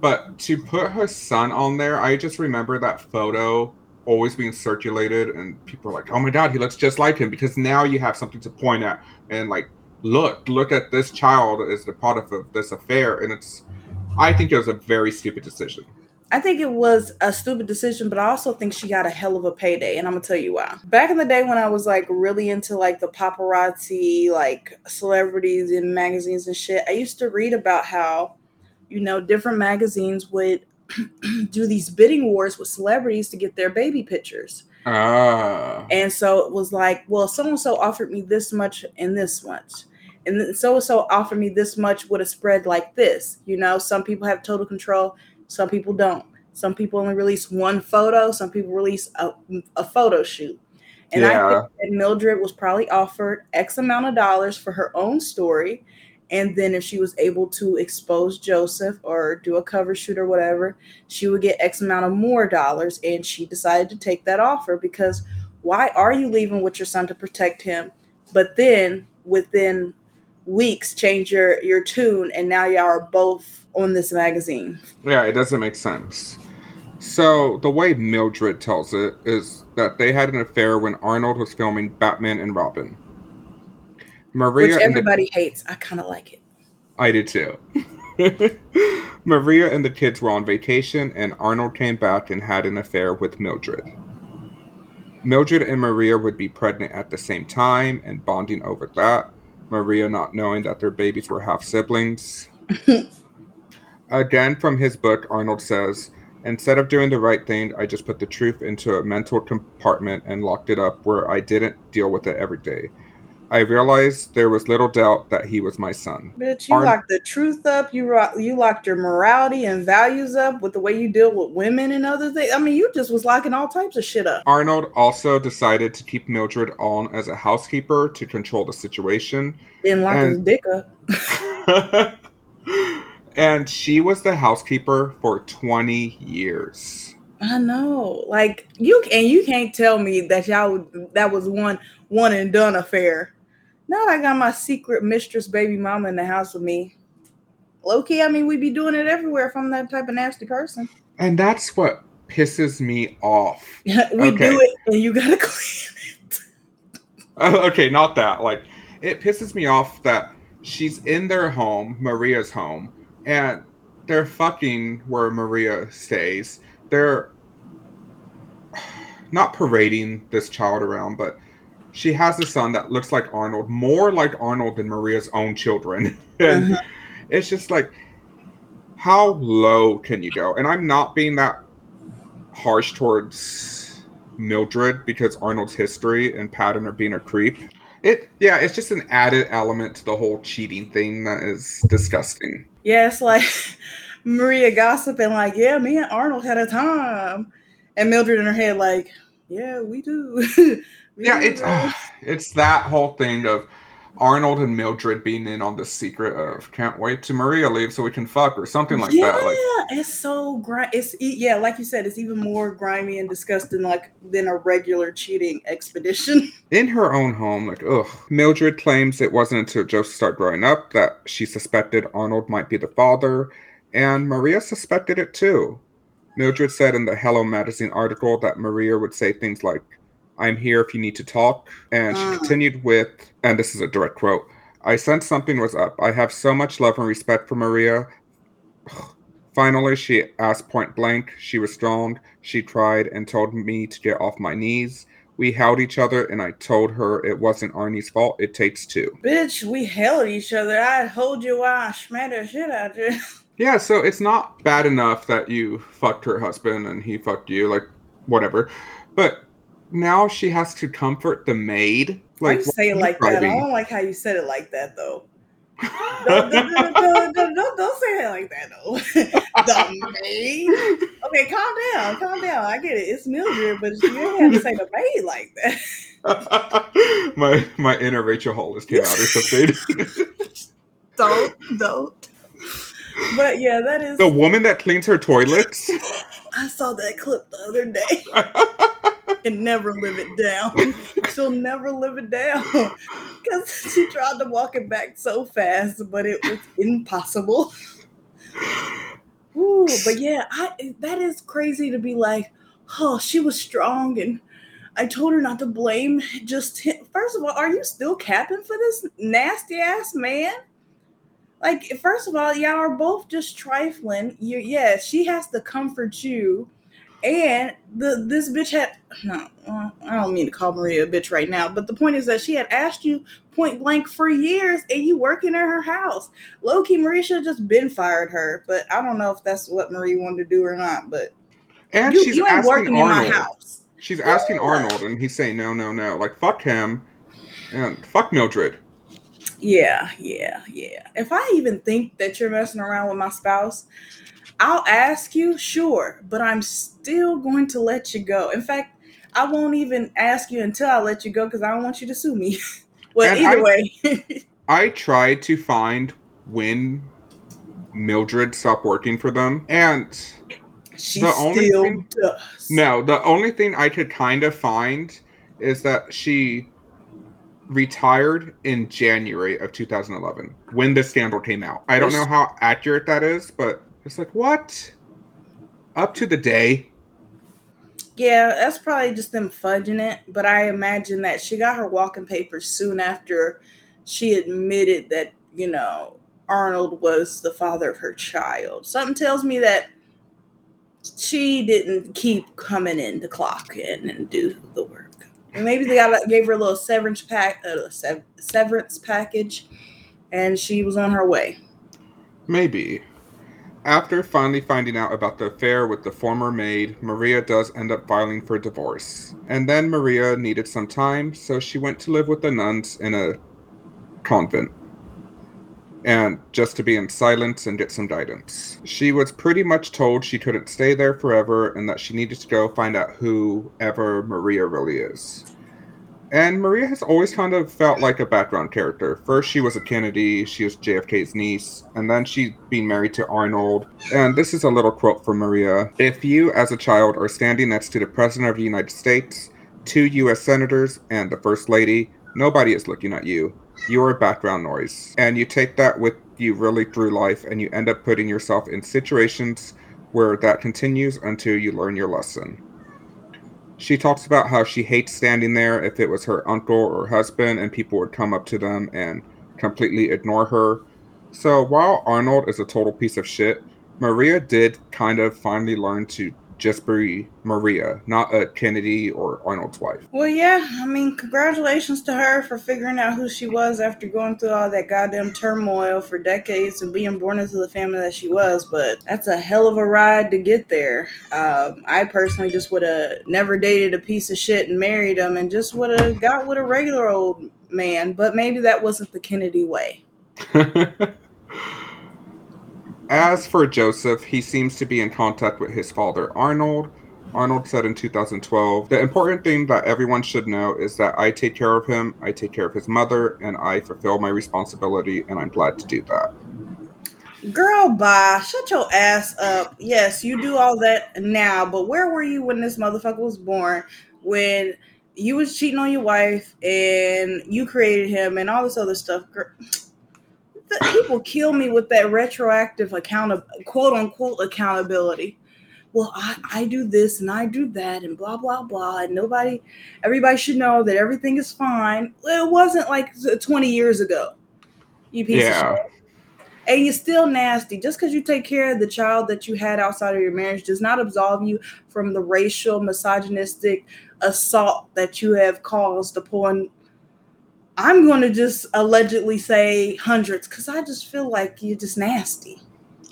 S2: But to put her son on there, I just remember that photo always being circulated and people are like oh my god he looks just like him because now you have something to point at and like look look at this child as the product of this affair and it's i think it was a very stupid decision
S1: I think it was a stupid decision, but I also think she got a hell of a payday, and I'm gonna tell you why. Back in the day when I was like really into like the paparazzi, like celebrities in magazines and shit, I used to read about how, you know, different magazines would do these bidding wars with celebrities to get their baby pictures.
S2: Ah.
S1: And so it was like, well, so and so offered me this much and this much. And so and so offered me this much with a spread like this. You know, some people have total control, some people don't. Some people only release one photo, some people release a, a photo shoot. And yeah. I think that Mildred was probably offered X amount of dollars for her own story and then if she was able to expose Joseph or do a cover shoot or whatever, she would get X amount of more dollars. And she decided to take that offer because why are you leaving with your son to protect him? But then within weeks change your your tune and now y'all are both on this magazine.
S2: Yeah, it doesn't make sense. So the way Mildred tells it is that they had an affair when Arnold was filming Batman and Robin.
S1: Maria Which everybody the, hates. I kind of like it.
S2: I did too. Maria and the kids were on vacation, and Arnold came back and had an affair with Mildred. Mildred and Maria would be pregnant at the same time and bonding over that. Maria not knowing that their babies were half siblings. Again, from his book, Arnold says, Instead of doing the right thing, I just put the truth into a mental compartment and locked it up where I didn't deal with it every day. I realized there was little doubt that he was my son.
S1: Bitch, you locked the truth up. You rock, you locked your morality and values up with the way you deal with women and other things. I mean, you just was locking all types of shit up.
S2: Arnold also decided to keep Mildred on as a housekeeper to control the situation.
S1: Then lock and, his dick up.
S2: and she was the housekeeper for 20 years.
S1: I know. Like you and you can't tell me that y'all that was one one and done affair. Now I got my secret mistress baby mama in the house with me. Low key, I mean, we'd be doing it everywhere if I'm that type of nasty person.
S2: And that's what pisses me off.
S1: we okay. do it and you gotta clean it.
S2: Oh, okay, not that. Like, it pisses me off that she's in their home, Maria's home, and they're fucking where Maria stays. They're not parading this child around, but she has a son that looks like Arnold, more like Arnold than Maria's own children. and uh-huh. it's just like, how low can you go? And I'm not being that harsh towards Mildred because Arnold's history and pattern of being a creep. It yeah, it's just an added element to the whole cheating thing that is disgusting.
S1: Yeah, it's like Maria gossiping like, yeah, me and Arnold had a time. And Mildred in her head like, yeah, we do.
S2: yeah, it's uh, it's that whole thing of Arnold and Mildred being in on the secret of can't wait to Maria leave so we can fuck or something like
S1: yeah,
S2: that. Like,
S1: it's so grimy. It's yeah, like you said, it's even more grimy and disgusting like than a regular cheating expedition.
S2: In her own home, like ugh. Mildred claims it wasn't until Joseph started growing up that she suspected Arnold might be the father. And Maria suspected it too. Mildred said in the Hello magazine article that Maria would say things like, I'm here if you need to talk. And she
S1: Mm.
S2: continued with, and this is a direct quote I sensed something was up. I have so much love and respect for Maria. Finally, she asked point blank. She was strong. She tried and told me to get off my knees. We held each other, and I told her it wasn't Arnie's fault. It takes two.
S1: Bitch, we held each other. I hold you while I smatter shit out of you.
S2: Yeah, so it's not bad enough that you fucked her husband and he fucked you, like whatever. But now she has to comfort the maid. Like
S1: say it like that? I don't like how you said it like that though. Don't, don't, don't, don't, say it like that though. the maid. Okay, calm down, calm down. I get it. It's Mildred, but you didn't have to say the maid like that.
S2: my my inner Rachel Hollis came out or something.
S1: Don't, don't. But yeah, that is.
S2: the woman that cleans her toilets.
S1: I saw that clip the other day. And never live it down. She'll never live it down because she tried to walk it back so fast, but it was impossible. Ooh, but yeah, I that is crazy to be like, oh, she was strong, and I told her not to blame just him. First of all, are you still capping for this nasty ass man? Like, first of all, y'all are both just trifling. You, yeah, she has to comfort you and the this bitch had no, I don't mean to call Maria a bitch right now, but the point is that she had asked you point blank for years, and you working in her house. Low key, Maria should have just been fired her, but I don't know if that's what Marie wanted to do or not. But
S2: And
S1: you,
S2: she's
S1: you ain't
S2: asking
S1: working in my
S2: Arnold.
S1: house.
S2: She's asking. Arnold, and he's saying no, no, no. Like fuck him, and fuck Mildred.
S1: Yeah, yeah, yeah. If I even think that you're messing around with my spouse, I'll ask you, sure, but I'm still going to let you go. In fact, I won't even ask you until I let you go because I don't want you to sue me. well,
S2: And
S1: either
S2: I-
S1: way.
S2: I tried to find when Mildred stopped working for them, and
S1: She
S2: The only
S1: still
S2: thing-
S1: does.
S2: no, the only thing I could kind of find is that she retired in January of 2011 when the scandal came out. I don't know how accurate that is, but it's like what? Up to the day.
S1: Yeah, that's probably just them fudging it. But I imagine that she got her walking papers soon after she admitted that, you know, Arnold was the father of her child. Something tells me that she didn't keep coming in to clock in and do the work. And maybe they got gave her a little severance pack, uh, sev- severance package, and she was on her way.
S2: Maybe. After finally finding out about the affair with the former maid, Maria does end up filing for divorce. And then Maria needed some time, so she went to live with the nuns in a convent. And just to be in silence and get some guidance. She was pretty much told she couldn't stay there forever and that she needed to go find out whoever Maria really is. And Maria has always kind of felt like a background character. First, she was a Kennedy, she was JFK's niece, and then she's been married to Arnold. And this is a little quote from Maria If you, as a child, are standing next to the President of the United States, two U.S. senators, and the First Lady, nobody is looking at you. You are background noise. And you take that with you really through life, and you end up putting yourself in situations where that continues until you learn your lesson. She talks about how she hates standing there if it was her uncle or husband and people would come up to them and completely ignore her. So while Arnold is a total piece of shit, Maria did kind of finally learn to just be Maria, not a Kennedy or Arnold's wife.
S1: Well, yeah, I mean, congratulations to her for figuring out who she was after going through all that goddamn turmoil for decades and being born into the family that she was. But that's a hell of a ride to get there. Um, I personally just would have never dated a piece of shit and married him and just would have got with a regular old man. But maybe that wasn't the Kennedy way.
S2: As for Joseph, he seems to be in contact with his father, Arnold. Arnold said in 2012 The important thing that everyone should know is that I take care of him, I take care of his mother, and I fulfill my responsibility, and I'm glad to do that.
S1: Girl, bye. Shut your ass up. Yes, you do all that now, but where were you when this motherfucker was born? When you was cheating on your wife and you created him and all this other stuff. Girl, people kill me with that retroactive account of quote unquote accountability. Well, I, I do this and I do that and blah blah blah, and nobody, everybody should know that everything is fine. It wasn't like 20 years ago. You piece yeah. of shit. And you're still nasty. Just because you take care of the child that you had outside of your marriage does not absolve you from the racial, misogynistic assault that you have caused upon I'm going to just allegedly say hundreds because I just feel like you're just nasty.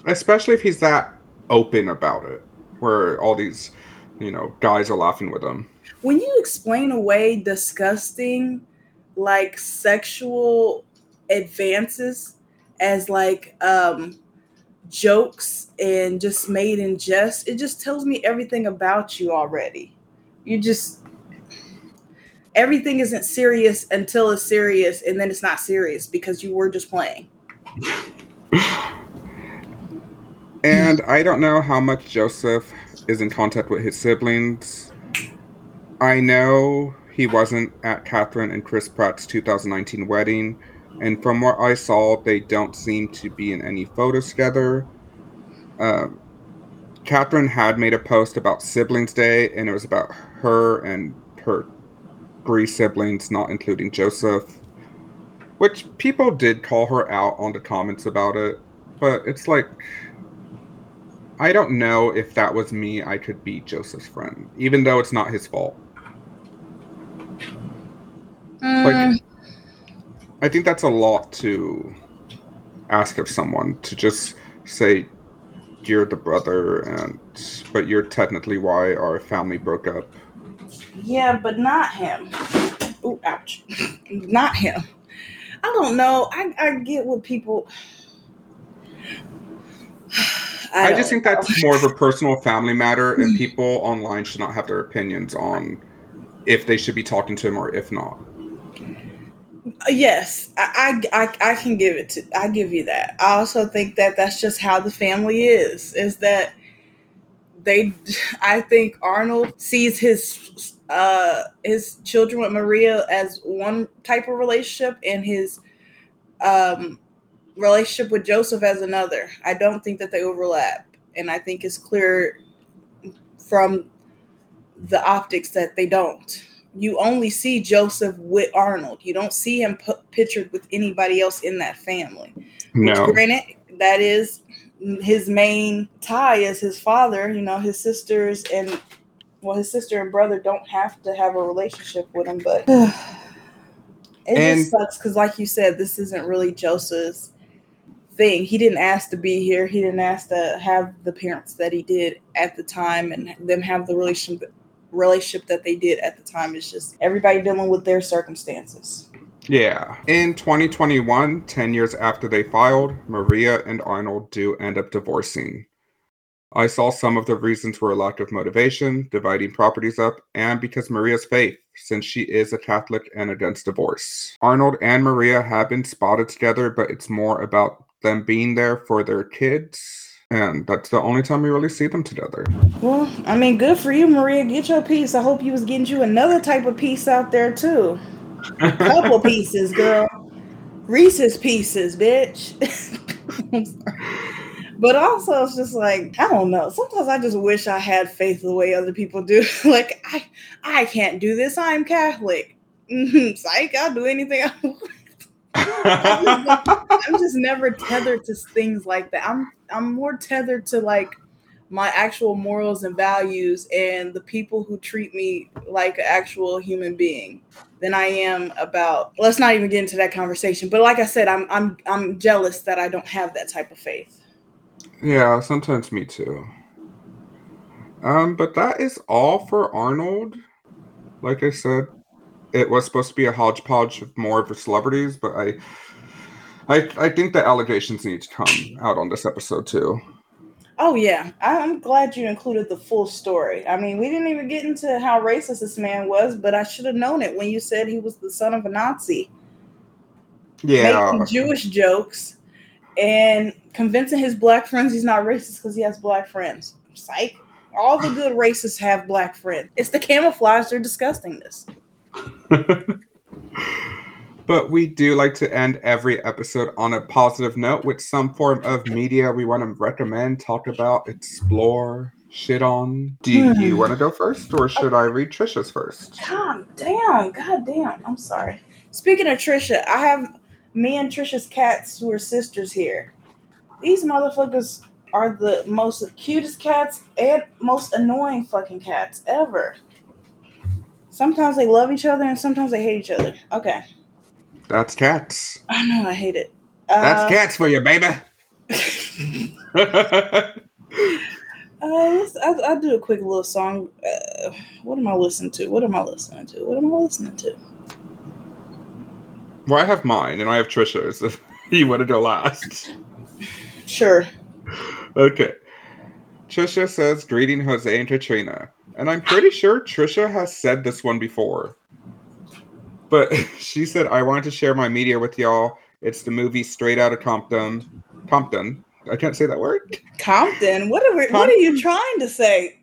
S2: Especially if he's that open about it, where all these, you know, guys are laughing with him.
S1: When you explain away disgusting, like sexual advances as like um jokes and just made in jest, it just tells me everything about you already. You just everything isn't serious until it's serious and then it's not serious because you were just playing.
S2: and I don't know how much Joseph is in contact with his siblings. I know he wasn't at Katherine and Chris Pratt's 2019 wedding, and from what I saw, they don't seem to be in any photos together. Uh, Katherine had made a post about Siblings Day, and it was about her and her three siblings, not including Joseph. Which people did call her out on the comments about it, but it's like I don't know if that was me, I could be Joseph's friend, even though it's not his fault. Mm. Like, I think that's a lot to ask of someone to just say you're the brother, and but you're technically why our family broke up.
S1: Yeah, but not him. Oh, ouch. not him. I don't know. I, I get what people.
S2: I, I just think that's more of a personal family matter, and hmm. people online should not have their opinions on if they should be talking to him or if not.
S1: Uh, yes, I, I, I can give it to. I give you that. I also think that that's just how the family is. Is that they? I think Arnold sees his uh, his children with Maria as one type of relationship and his um, relationship with Joseph as another. I don't think that they overlap. And I think it's clear from the optics that they don't. You only see Joseph with Arnold. You don't see him pictured with anybody else in that family.
S2: No.
S1: Which, granted, that is his main tie is his father, you know, his sisters and well, his sister and brother don't have to have a relationship with him, but it and, just sucks because, like you said, this isn't really Joseph's thing. He didn't ask to be here. He didn't ask to have the parents that he did at the time, and them have the relationship relationship that they did at the time. It's just everybody dealing with their circumstances.
S2: Yeah. In 2021, 10 years after they filed, Maria and Arnold do end up divorcing. I saw some of the reasons were a lack of motivation, dividing properties up, and because Maria's faith, since she is a Catholic and against divorce. Arnold and Maria have been spotted together, but it's more about them being there for their kids. And that's the only time we really see them together.
S1: Well, I mean, good for you, Maria. Get your piece. I hope you was getting you another type of piece out there too. Couple pieces, girl. Reese's pieces, bitch. I'm. But also, it's just like I don't know. Sometimes I just wish I had faith the way other people do. like I, I can't do this. I'm Catholic. Mm-hmm. Psych, I'll do anything I want. I'm just never tethered to things like that. I'm I'm more tethered to like my actual morals and values and the people who treat me like an actual human being than I am about let's not even get into that conversation. But like I said, I'm I'm I'm jealous that I don't have that type of faith.
S2: Yeah, sometimes me too. Um, but that is all for Arnold. Like I said, it was supposed to be a hodgepodge of more of the celebrities, but I, I, I think the allegations need to come out on this episode too.
S1: Oh yeah, I'm glad you included the full story. I mean, we didn't even get into how racist this man was, but I should have known it when you said he was the son of a Nazi.
S2: Yeah,
S1: making Jewish jokes and convincing his black friends he's not racist because he has black friends. Psych. All the good racists have black friends. It's the camouflage, their disgustingness.
S2: But we do like to end every episode on a positive note with some form of media we want to recommend, talk about, explore, shit on. Do you want to go first, or should I read Trisha's first?
S1: God damn, god damn. I'm sorry. Speaking of Trisha, I have me and Trisha's cats who are sisters here. These motherfuckers are the most cutest cats and most annoying fucking cats ever. Sometimes they love each other and sometimes they hate each other. Okay.
S2: That's cats.
S1: I know I hate it.
S2: That's
S1: Uh,
S2: cats for you, baby.
S1: Uh, let's, I'll, I'll do a quick little song. Uh, what am I listening to? What am I listening to? What am I listening to?
S2: well, I have mine and I have Trisha's. If you want to go last.
S1: Sure.
S2: Okay. Trisha says, Greeting Jose and Katrina. And I'm pretty sure Trisha has said this one before. But she said, I wanted to share my media with y'all. It's the movie Straight Out of Compton. Compton. I can't say that word.
S1: Compton. What are we, what are you trying to say?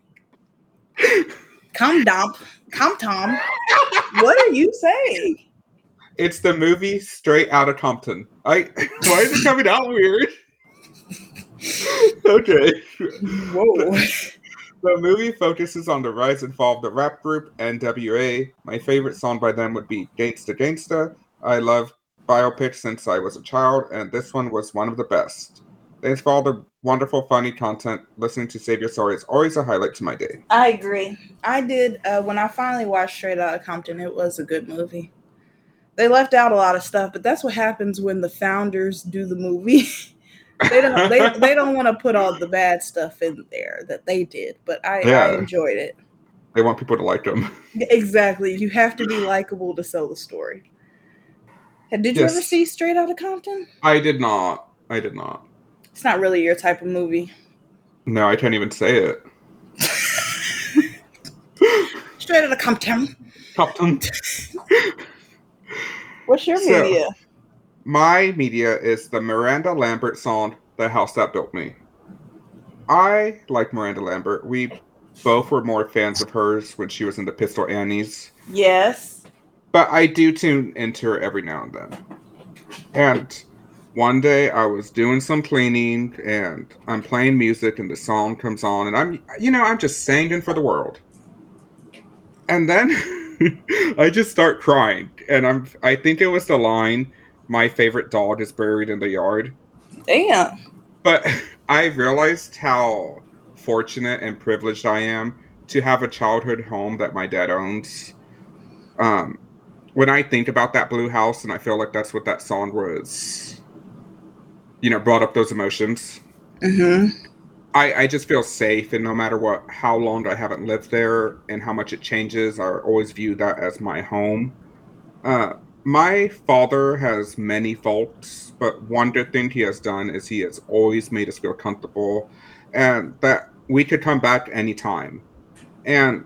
S1: Comdom. Comptom. What are you saying?
S2: It's the movie Straight Out of Compton. I why is it coming out weird? okay.
S1: Whoa.
S2: The movie focuses on the rise and fall of the rap group NWA. My favorite song by them would be Gangsta Gangsta. I love biopics since I was a child, and this one was one of the best. Thanks for all the wonderful, funny content. Listening to Save Your Story is always a highlight to my day.
S1: I agree. I did uh, when I finally watched Straight Outta Compton. It was a good movie. They left out a lot of stuff, but that's what happens when the founders do the movie. they don't they, they don't want to put all the bad stuff in there that they did, but I,
S2: Yeah.
S1: I enjoyed it.
S2: They want people to like them.
S1: Exactly. You have to be likable to sell the story. And Did you ever see Straight Outta Compton?
S2: I did not. I did not.
S1: It's not really your type of movie.
S2: No, I can't even say it.
S1: Straight Outta Compton.
S2: Compton.
S1: What's your
S2: So-
S1: media?
S2: My media is the Miranda Lambert song, The House That Built Me. I like Miranda Lambert. We both were more fans of hers when she was in the Pistol Annies,
S1: Yes.
S2: but I do tune into her every now and then. And one day I was doing some cleaning and I'm playing music and the song comes on and I'm, you know, I'm just singing for the world. And then I just start crying and I'm, I think it was the line, my favorite dog is buried in the yard.
S1: Damn.
S2: But I realized how fortunate and privileged I am to have a childhood home that my dad owns. Um, when I think about that blue house, and I feel like that's what that song was, you know, brought up those emotions.
S1: Mm-hmm.
S2: I, I just feel safe, and no matter what, how long I haven't lived there and how much it changes, I always view that as my home. Uh, my father has many faults, but one good thing he has done is he has always made us feel comfortable and that we could come back anytime. And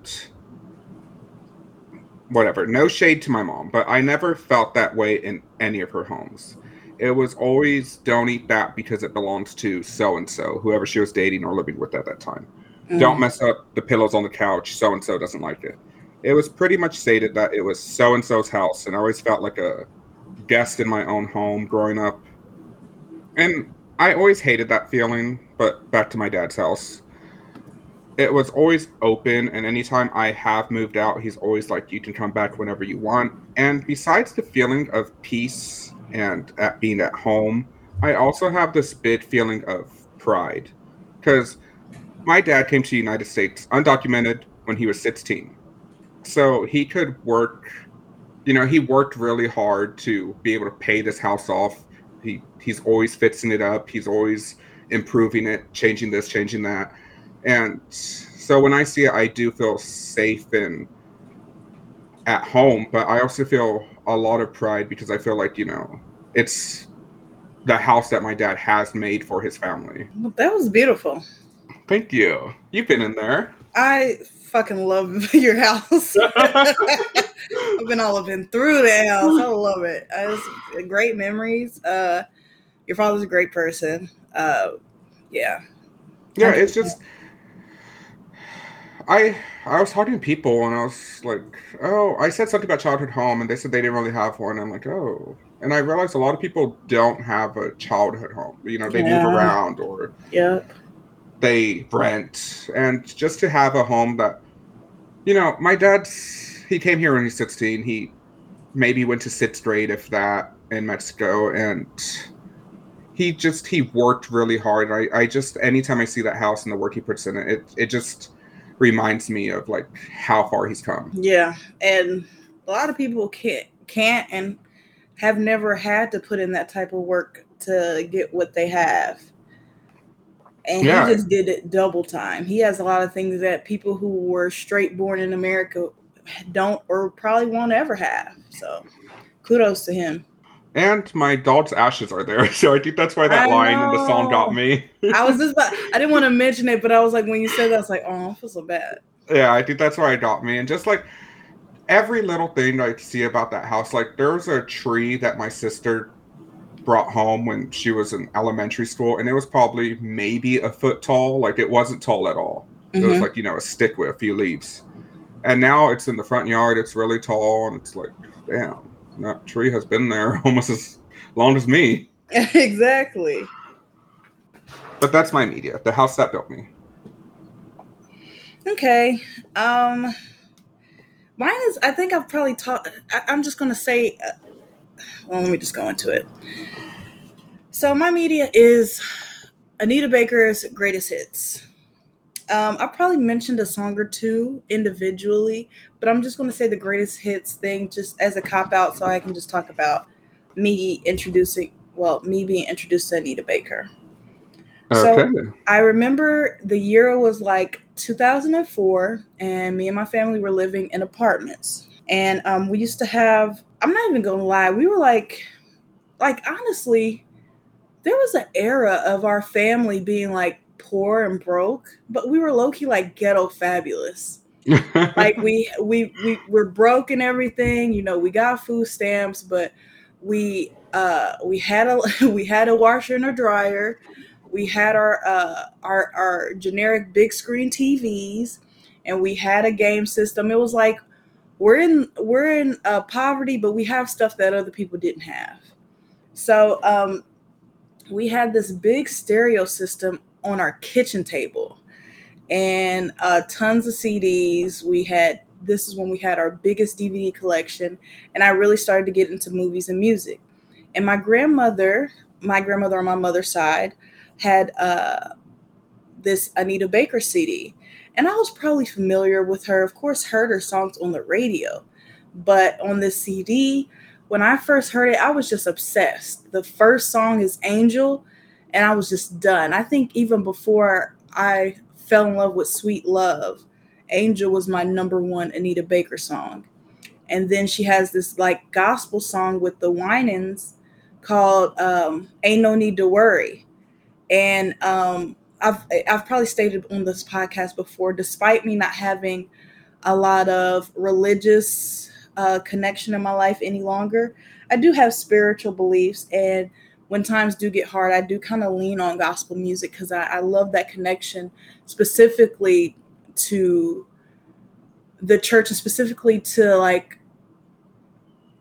S2: whatever, no shade to my mom, but I never felt that way in any of her homes. It was always don't eat that because it belongs to so and so, whoever she was dating or living with at that time. Mm. Don't mess up the pillows on the couch. So and so doesn't like it. It was pretty much stated that it was so and so's house, and I always felt like a guest in my own home growing up. And I always hated that feeling, but back to my dad's house. It was always open, and anytime I have moved out, he's always like, You can come back whenever you want. And besides the feeling of peace and at being at home, I also have this big feeling of pride. Because my dad came to the United States undocumented when he was 16. So he could work, you know, he worked really hard to be able to pay this house off. He he's always fixing it up. He's always improving it, changing this, changing that. And so when I see it, I do feel safe and at home, but I also feel a lot of pride because I feel like, you know, it's the house that my dad has made for his family.
S1: That was beautiful.
S2: Thank you. You've been in there.
S1: I fucking love your house. I've been all up and through the house. I love it. Uh, It's great memories. Uh, your father's a great person. Uh, yeah.
S2: yeah, it's just I I was talking to people and I was like, oh, I said something about childhood home and they said they didn't really have one. I'm like, oh, and I realized a lot of people don't have a childhood home. You know, they yeah. move around or
S1: yep.
S2: They rent, and just to have a home that, you know, my dad's he came here when he's 16. He maybe went to sixth grade, if that, in Mexico, and he just he worked really hard. I I just anytime I see that house and the work he puts in it, it it just reminds me of like how far he's come.
S1: Yeah, and a lot of people can't can't and have never had to put in that type of work to get what they have. And yeah. he just did it double time. He has a lot of things that people who were straight born in America don't or probably won't ever have. So kudos to him.
S2: And my dog's ashes are there, so I think that's why that I line know. in the song got me.
S1: I was just about, I didn't want to mention it, but I was like, when you said that, I was like, oh, I feel so bad.
S2: Yeah, I think that's why it got me. And just like every little thing I see about that house, like there's a tree that my sister brought home when she was in elementary school, and it was probably maybe a foot tall. Like it wasn't tall at all. Mm-hmm. It was mm-hmm. like, you know, a stick with a few leaves. And now it's in the front yard, it's really tall, and it's like, damn, that tree has been there almost as long as me.
S1: exactly.
S2: But that's my media, the house that built me.
S1: Okay. Um Mine is, I think I've probably taught, I, am just going to say, uh, well, let me just go into it. So, my media is Anita Baker's greatest hits. Um, I probably mentioned a song or two individually, but I'm just going to say the greatest hits thing just as a cop out so I can just talk about me introducing, well, me being introduced to Anita Baker. Okay. So I remember the year was like 2004, and me and my family were living in apartments. And um, we used to have, I'm not even gonna lie, we were like, like honestly, there was an era of our family being like poor and broke, but we were low key like ghetto fabulous. like we we we were broke and everything, you know, we got food stamps, but we uh we had a we had a washer and a dryer we had our uh, our our generic big screen TVs, and we had a game system. It was like we're in we're in uh, poverty, but we have stuff that other people didn't have. So um, we had this big stereo system on our kitchen table, and uh, tons of CDs. We had this is when we had our biggest DVD collection, and I really started to get into movies and music. And my grandmother, my grandmother on my mother's side, had uh, this Anita Baker CD. And I was probably familiar with her, of course, heard her songs on the radio. But on the CD, when I first heard it, I was just obsessed. The first song is Angel, and I was just done. I think even before I fell in love with Sweet Love, Angel was my number one Anita Baker song. And then she has this like gospel song with the Winans called um, Ain't No Need to Worry. And um, I've I've probably stated on this podcast before, despite me not having a lot of religious uh, connection in my life any longer, I do have spiritual beliefs, and when times do get hard, I do kind of lean on gospel music because I, I love that connection, specifically to the church and specifically to like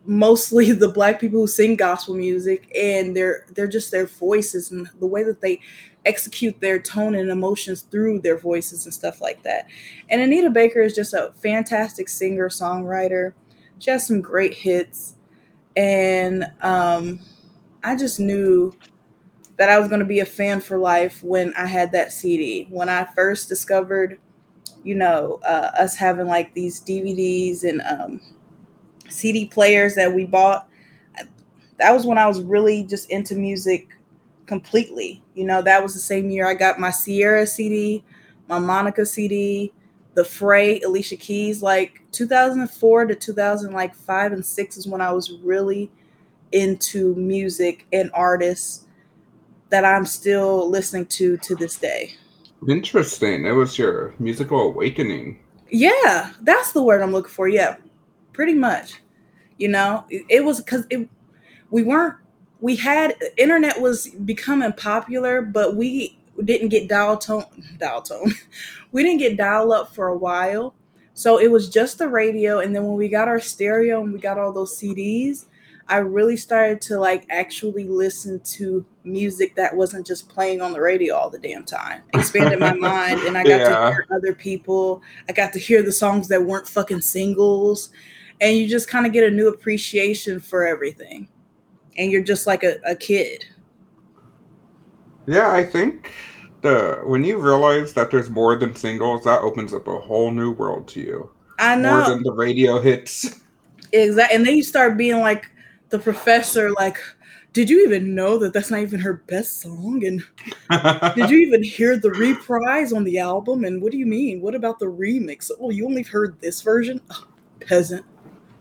S1: mostly the black people who sing gospel music and they're they're just their voices and the way that they execute their tone and emotions through their voices and stuff like that. And Anita Baker is just a fantastic singer songwriter. She has some great hits, and um, I just knew that I was going to be a fan for life when I had that CD. When I first discovered, you know, uh, us having like these DVDs and um, CD players that we bought. That was when I was really just into music completely. You know, that was the same year I got my Ciara CD, my Monica CD, the Fray, Alicia Keys. Like 2004 to 2005 and six is when I was really into music and artists that I'm still listening to to this day.
S2: Interesting. It was your musical awakening.
S1: Yeah, that's the word I'm looking for. Yeah, pretty much. You know, it, it was because it we weren't we had internet was becoming popular, but we didn't get dial tone, dial tone. we didn't get dial up for a while, so it was just the radio. And then when we got our stereo and we got all those CDs, I really started to like actually listen to music that wasn't just playing on the radio all the damn time. Expanded my mind and I got
S2: Yeah.
S1: to hear other people. I got to hear the songs that weren't fucking singles. And you just kind of get a new appreciation for everything. And you're just like a, a kid.
S2: Yeah, I think the when you realize that there's more than singles, that opens up a whole new world to you.
S1: I
S2: More
S1: know.
S2: than the radio hits.
S1: Exactly. And then you start being like the professor, like, did you even know that that's not even her best song? And did you even hear the reprise on the album? And what do you mean? What about the remix? Oh, you only heard this version? Ugh, peasant.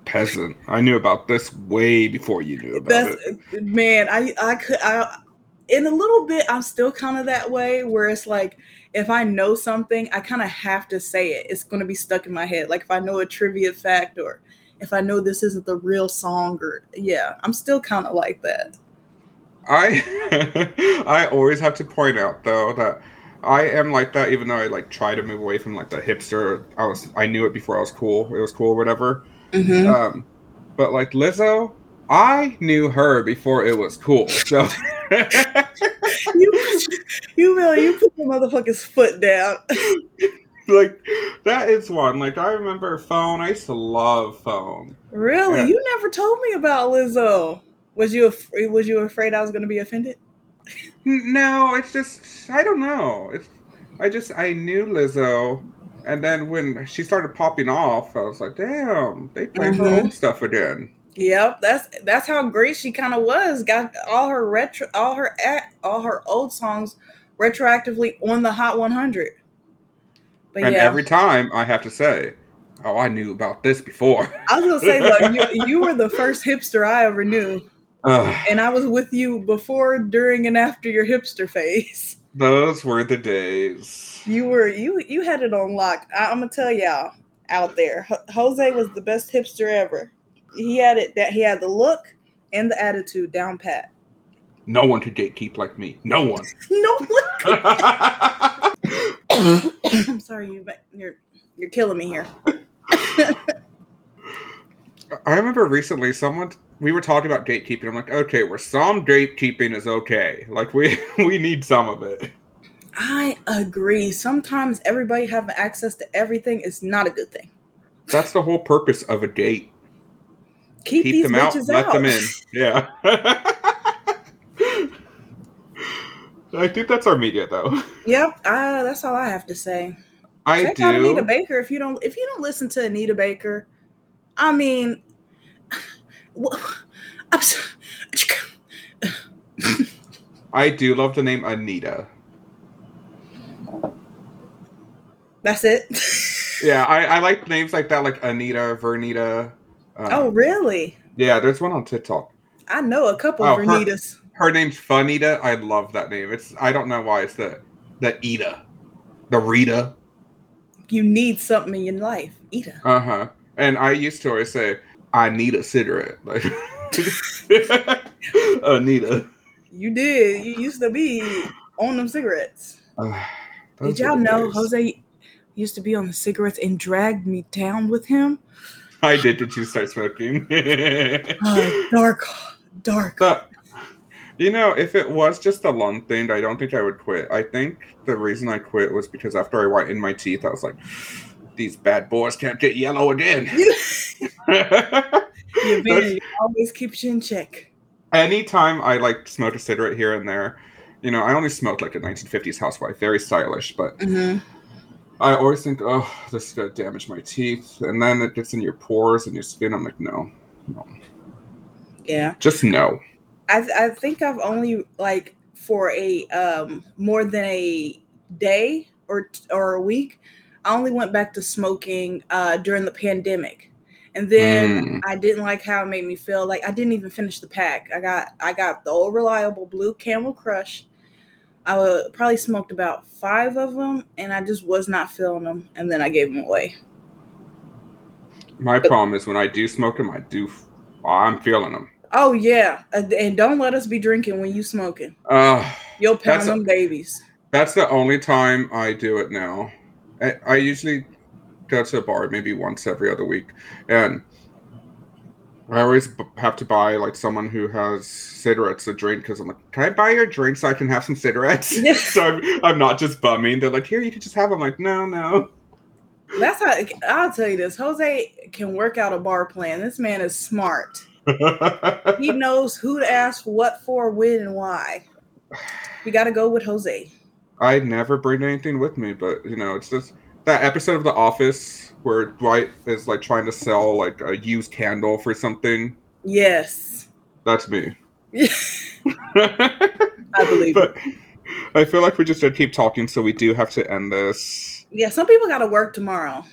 S2: Peasant. I knew about this way before you knew about
S1: That's
S2: it.
S1: man, I I could I in a little bit I'm still kind of that way where it's like if I know something, I kind of have to say it. It's going to be stuck in my head. Like if I know a trivia fact or if I know this isn't the real song or yeah, I'm still kind of like that.
S2: I I always have to point out though that I am like that even though I like try to move away from like the hipster I was I knew it before I was cool. It was cool or whatever.
S1: Mm-hmm.
S2: Um but like Lizzo, I knew her before it was cool. So
S1: you, you really, you put the motherfucker's foot down.
S2: like that is one. Like I remember phone. I used to love phone.
S1: really,
S2: Yeah.
S1: you never told me about Lizzo. Was you af- was you afraid I was going to be offended?
S2: No, it's just I don't know. It's I just I knew Lizzo, and then when she started popping off, I was like, damn, they played her
S1: Mhm.
S2: old stuff again.
S1: Yep, that's that's how great she kind of was. Got all her retro, all her all her old songs retroactively on the Hot 100. But
S2: and
S1: yeah,
S2: every time I have to say, oh, I knew about this before.
S1: I was gonna say, look, you, you were the first hipster I ever knew, and I was with you before, during, and after your hipster phase.
S2: Those were the days.
S1: You were you you had it on lock. I, I'm gonna tell y'all out there, Jose was the best hipster ever. He had it that he had the look and the attitude down pat.
S2: No one could gatekeep like me. No one.
S1: No one. I'm sorry, you you're you're killing me here.
S2: I remember recently someone we were talking about gatekeeping. I'm like, okay, where some gatekeeping is okay. Like we we need some of it.
S1: I agree. Sometimes everybody having access to everything is not a good thing.
S2: That's the whole purpose of a gate.
S1: Keep,
S2: Keep
S1: these
S2: them out,
S1: bitches
S2: let them in. Yeah. I think that's our media though.
S1: Yep, uh, that's all I have to say.
S2: I
S1: Check out Anita. Baker if you don't if you don't listen to Anita Baker. I mean, wha- I'm so-
S2: I do love the name Anita.
S1: that's it.
S2: Yeah, I, I like names like that, like Anita, Vernita. Uh,
S1: oh, really?
S2: yeah, there's one on TikTok.
S1: I know a couple
S2: Oh,
S1: of
S2: her-
S1: Vernitas.
S2: Her name's Funita. I love that name. It's I don't know why it's the the Ida, the Rita.
S1: You need something in your life. Ida.
S2: Uh huh. And I used to always say, I need a cigarette. Like Anita.
S1: You did. You used to be on them cigarettes.
S2: Uh,
S1: Did y'all know
S2: days.
S1: Jose used to be on the cigarettes and dragged me down with him?
S2: I did. Did you start smoking?
S1: Oh, dark, dark.
S2: But you know, if it was just a lung thing, I don't think I would quit. I think the reason I quit was because after I whitened my teeth, I was like, these bad boys can't get yellow again.
S1: Vanity always keeps you in check.
S2: Anytime I like smoke a cigarette here and there, you know, I only smoked like a 1950s housewife, very stylish, but
S1: Mm-hmm.
S2: I always think, oh, this is gonna damage my teeth, and then it gets in your pores and your skin. I'm like, no, no,
S1: Yeah.
S2: just no.
S1: I I think I've only like for a um more than a day or or a week, I only went back to smoking uh during the pandemic. And then
S2: Mm.
S1: I didn't like how it made me feel. Like I didn't even finish the pack. I got I got the old reliable blue camel crush. I would, probably smoked about five of them and I just was not feeling them and then I gave them away.
S2: My problem is when I do smoke them, I do. I'm feeling them.
S1: Oh yeah. And don't let us be drinking when you smoking.
S2: Uh,
S1: You'll pound them babies.
S2: That's the only time I do it now. I, I usually go to a bar maybe once every other week, and I always b- have to buy like someone who has cigarettes a drink because I'm like, can I buy your drink so I can have some cigarettes? So I'm, I'm not just bumming. They're like, here, you can just have them. I'm like, no, no.
S1: That's how I'll tell you this. Jose can work out a bar plan. This man is smart. He knows who to ask what for, when, and why. You got to go with Jose.
S2: I never bring anything with me, but you know, it's just that episode of The Office where Dwight is like trying to sell like a used candle for something.
S1: Yes,
S2: That's me.
S1: I believe
S2: but I feel like we just should keep talking, so we do have to end this.
S1: yeah. Some people got to work tomorrow.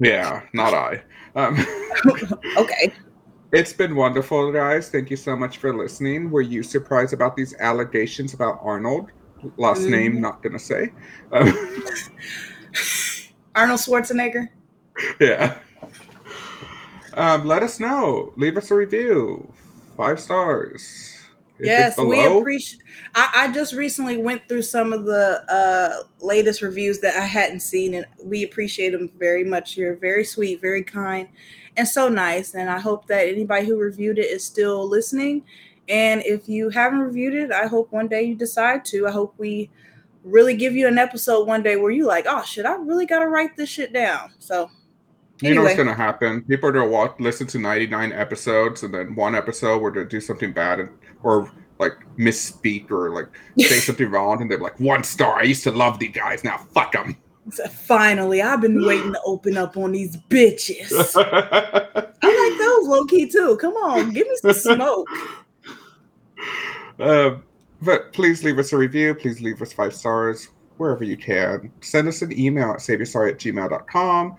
S2: Yeah, not I. Um,
S1: Okay.
S2: it's been wonderful, guys. Thank you so much for listening. Were you surprised about these allegations about Arnold? Last
S1: Mhm.
S2: name, not gonna say. Um,
S1: Arnold Schwarzenegger.
S2: yeah. Um, let us know. Leave us a review. Five stars. If
S1: yes, we appreciate. I, I just recently went through some of the uh, latest reviews that I hadn't seen, and we appreciate them very much. You're very sweet, very kind, and so nice. And I hope that anybody who reviewed it is still listening. And if you haven't reviewed it, I hope one day you decide to. I hope we really give you an episode one day where you like, oh shit, I really got to write this shit down. So
S2: You know what's gonna happen. People are gonna watch, listen to ninety nine episodes, and then one episode we're gonna do something bad and, or like misspeak or like say something wrong, and they're like, "One star. I used to love these guys. Now fuck them."
S1: Finally, I've been waiting to open up on these bitches. I like those low key too. Come on, give me some smoke.
S2: Um, but please leave us a review. Please leave us five stars wherever you can. Send us an email at saveyoursorry at gmail.com.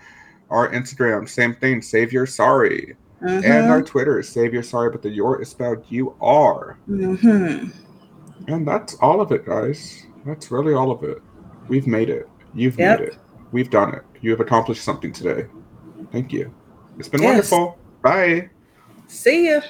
S2: Our Instagram, same thing, save your sorry. And our Twitter is save your sorry, but the your is spelled you are.
S1: Mhm.
S2: And that's all of it, guys. That's really all of it. We've made it. You've
S1: Yep.
S2: made it. We've done it. You have accomplished something today. Thank you. It's been
S1: Yes.
S2: wonderful. Bye.
S1: See ya.